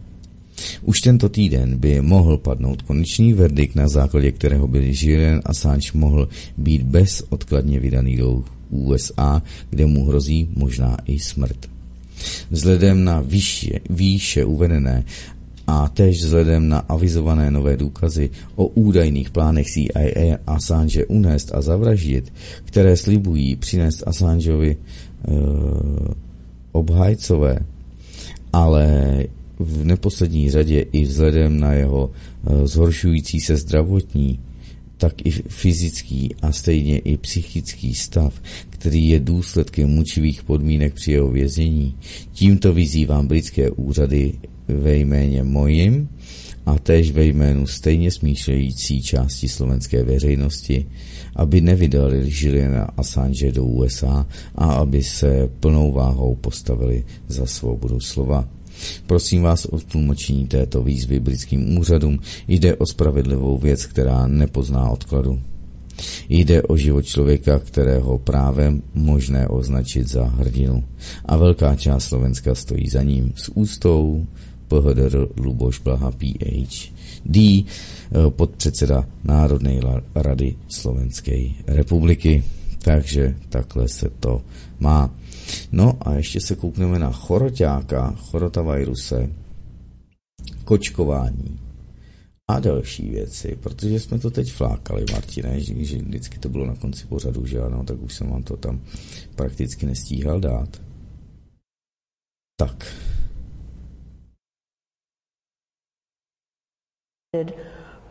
už tento týden by mohl padnout konečný verdikt, na základě kterého by Julian Assange mohl být bezodkladně vydaný do USA, kde mu hrozí možná i smrt. Vzhledem na výše, výše uvedené a též vzhledem na avizované nové důkazy o údajných plánech CIA Assange unést a zavraždit, které slibují přinést Assangeovi e, obhajcové, ale v neposlední řadě i vzhledem na jeho eh, zhoršující se zdravotní, tak i fyzický a stejně i psychický stav, který je důsledkem mučivých podmínek při jeho věznění. Tímto vyzývám britské úřady ve jméně mojím a též ve jménu stejně smýšlející části slovenské veřejnosti, aby nevydali Juliana Assange do USA a aby se plnou váhou postavili za svobodu slova. Prosím vás o tlumočení této výzvy britským úřadům. Jde o spravedlivou věc, která nepozná odkladu. Jde o život člověka, kterého právem možné označit za hrdinu. A velká část Slovenska stojí za ním s ústou PHDR Luboš Blaha PhD, eh, podpředseda Národnej rady Slovenské republiky. Takže takhle se to má. No a ještě se koukneme na choroťáka, chorotaviruse, kočkování a další věci, protože jsme to teď flákali, Martine, že, že vždycky to bylo na konci pořadu, že ano, tak už jsem vám to tam prakticky nestíhal dát. Tak.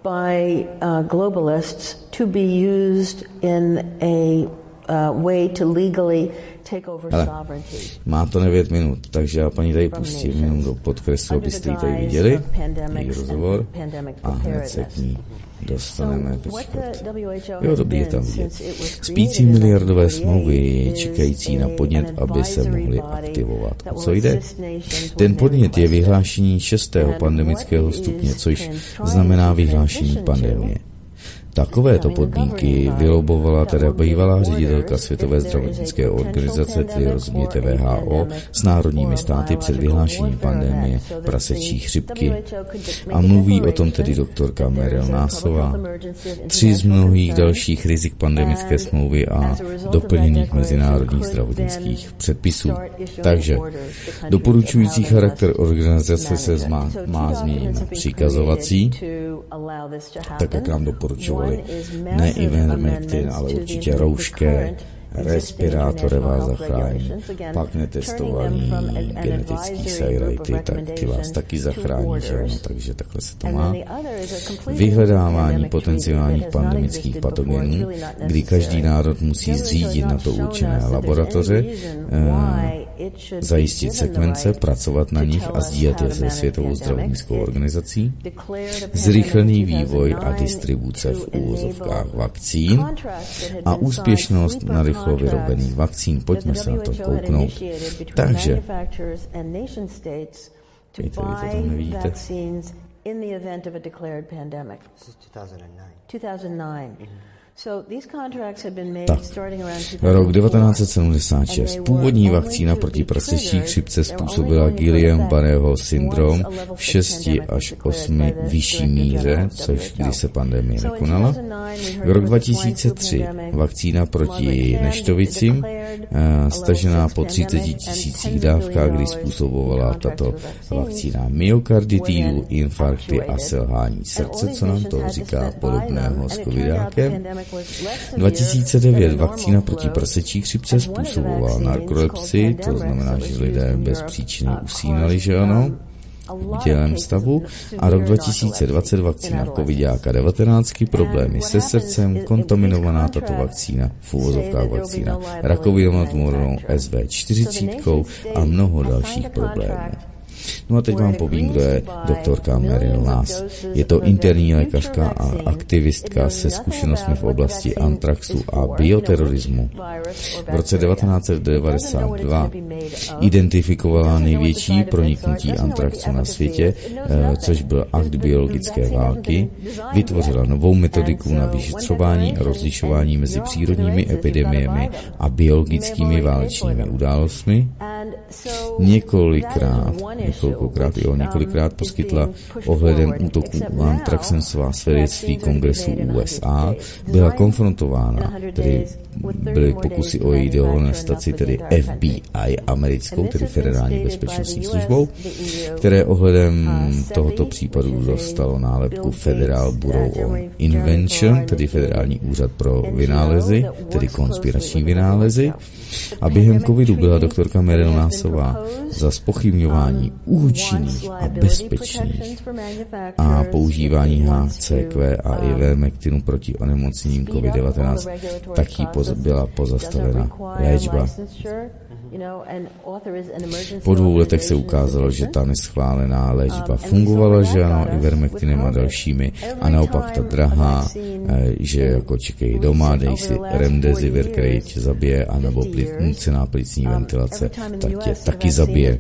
by uh, globalists to be used in a uh, way to legally ale má to 9 minut, takže já paní tady pustím jenom do podkresu, abyste ji tady viděli, její rozhovor a hned se k ní dostaneme. Počkat. Jo, dobrý je tam vidět. Spící miliardové smlouvy čekající na podnět, aby se mohly aktivovat. O co jde? Ten podnět je vyhlášení šestého pandemického stupně, což znamená vyhlášení pandemie. Takovéto podmínky vylobovala teda bývalá ředitelka Světové zdravotnické organizace, tedy rozumíte VHO, s národními státy před vyhlášením pandemie prasečí chřipky. A mluví o tom tedy doktorka Meryl Násová. Tři z mnohých dalších rizik pandemické smlouvy a doplněných mezinárodních zdravotnických předpisů. Takže doporučující charakter organizace se má, má změnit na příkazovací, tak jak nám doporučovali ne Ivermectin, ale určitě roušké, respirátory vás zachrání, pak netestovaný genetický sajrajty, tak ty vás taky zachrání, že ano, takže takhle se to má. Vyhledávání potenciálních pandemických patogenů, kdy každý národ musí zřídit na to určené laboratoře, eh, zajistit sekvence, pracovat na nich a sdílet je se Světovou zdravotnickou organizací, zrychlený vývoj a distribuce v úvozovkách vakcín a úspěšnost na rychlo vyrobených vakcín. Pojďme se na to kouknout. Takže, Víte, vy to tam nevidíte. In the event of a declared pandemic. This is 2009. 2009. Tak, rok 1976. Původní vakcína proti prasečí chřipce způsobila Guillain-Barrého syndrom v 6 až 8 vyšší míře, což kdy se pandemie nekonala. V rok 2003 vakcína proti neštovicím, eh, stažená po 30 tisících dávkách, kdy způsobovala tato vakcína myokarditidu, infarkty a selhání srdce, co nám to říká podobného s covidákem. 2009 vakcína proti prasečí chřipce způsobovala narkolepsii, to znamená, že lidé bez příčiny usínali, že ano, v dělém stavu a rok 2020 vakcína covidáka 19, problémy se srdcem, kontaminovaná tato vakcína, v úvozovkách vakcína rakovinou tmornou SV40 a mnoho dalších problémů. No a teď vám povím, kdo je doktorka Meryl Nass. Je to interní lékařka a aktivistka se zkušenostmi v oblasti antraxu a bioterorismu. V roce 1992 identifikovala největší proniknutí antraxu na světě, eh, což byl akt biologické války, vytvořila novou metodiku na vyšetřování a rozlišování mezi přírodními epidemiemi a biologickými válečnými událostmi. Několikrát, několikrát, jo, několikrát poskytla ohledem útoků antraxem svá svědectví kongresu USA, byla konfrontována, tedy byly pokusy o její dehonestaci, tedy FBI americkou, tedy federální bezpečnostní službou, které ohledem tohoto případu dostalo nálepku Federal Bureau of Invention, tedy Federální úřad pro vynálezy, tedy konspirační vynálezy. A během covidu byla doktorka Meryl Násová za spochybňování účinných a bezpečných a používání HCQ a ivermektinu proti onemocněním COVID-19 taky poz, byla pozastavena léčba. Po dvou letech se ukázalo, že ta neschválená léčba fungovala, že ano, ivermectinem a dalšími, a naopak ta drahá, eh, že jako čekej doma, dej si remdesivir, který tě zabije, anebo nucená plicní ventilace, tak tě taky zabije.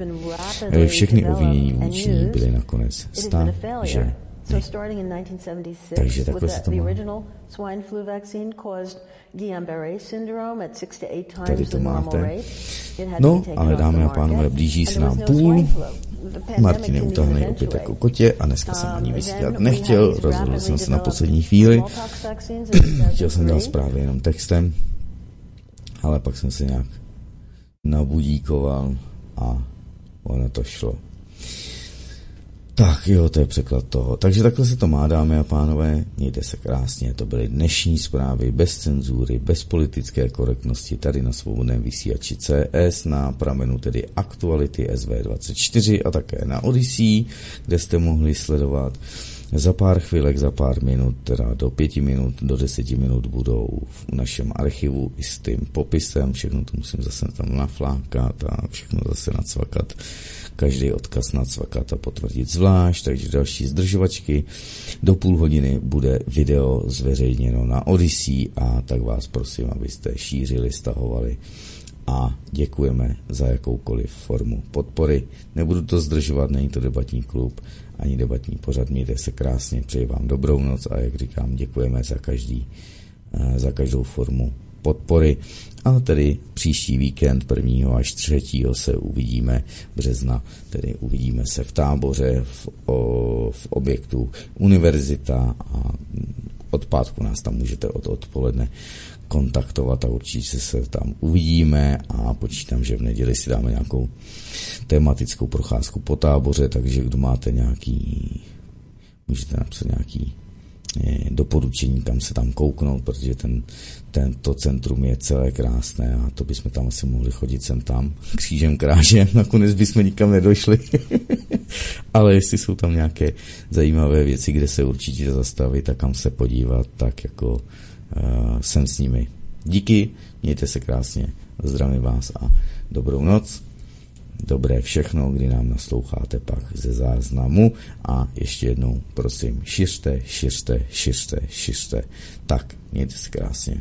Eh, všechny ovinění vůči byly nakonec stav, že So starting in 1976 Takže takhle with se the, to the má. original swine flu vaccine caused Guillain-Barré syndrome at six to eight Tady times to the normal máte. rate. It had to No, be taken ale off the dámy a market. pánové, blíží se there nám was no půl. swine flu. The pandemic Martin je didn't even opět eventuate. jako kotě a dneska jsem Um, ani vysílat nechtěl, rozhodl jsem se na poslední chvíli. Chtěl jsem dát 2003. zprávy jenom textem, ale pak jsem se nějak nabudíkoval a ono to šlo. Tak jo, to je překlad toho. Takže takhle se to má, dámy a pánové. Mějte se krásně. To byly dnešní zprávy bez cenzury, bez politické korektnosti tady na svobodném vysílači CS, na pramenu tedy aktuality SV24 a také na Odyssey, kde jste mohli sledovat za pár chvílek, za pár minut, teda do pěti minut, do deseti minut budou v našem archivu i s tím popisem, všechno to musím zase tam naflákat a všechno zase nacvakat, každý odkaz nacvakat a potvrdit zvlášť, takže další zdržovačky. Do půl hodiny bude video zveřejněno na Odyssey a tak vás prosím, abyste šířili, stahovali a děkujeme za jakoukoliv formu podpory. Nebudu to zdržovat, není to debatní klub ani debatní pořad. Mějte se krásně, přeji vám dobrou noc a jak říkám, děkujeme za, každý, eh, za každou formu podpory. A tedy příští víkend 1. až 3. se uvidíme března, tedy uvidíme se v táboře, v, o, v objektu univerzita a od pátku nás tam můžete od odpoledne kontaktovat a určitě se tam uvidíme a počítám, že v neděli si dáme nějakou tematickou procházku po táboře, takže kdo máte nějaký, můžete napsat nějaký eh, doporučení, kam se tam kouknout, protože ten, tento centrum je celé krásné a to bychom tam asi mohli chodit sem tam křížem krážem, nakonec bychom nikam nedošli. Ale jestli jsou tam nějaké zajímavé věci, kde se určitě zastavit a kam se podívat, tak jako uh, jsem s nimi. Díky, mějte se krásně, zdravím vás a dobrou noc. Dobré všechno, kdy nám nasloucháte pak ze záznamu a ještě jednou prosím, šiřte, šiřte, šiřte, šiřte. Tak, mějte se krásně.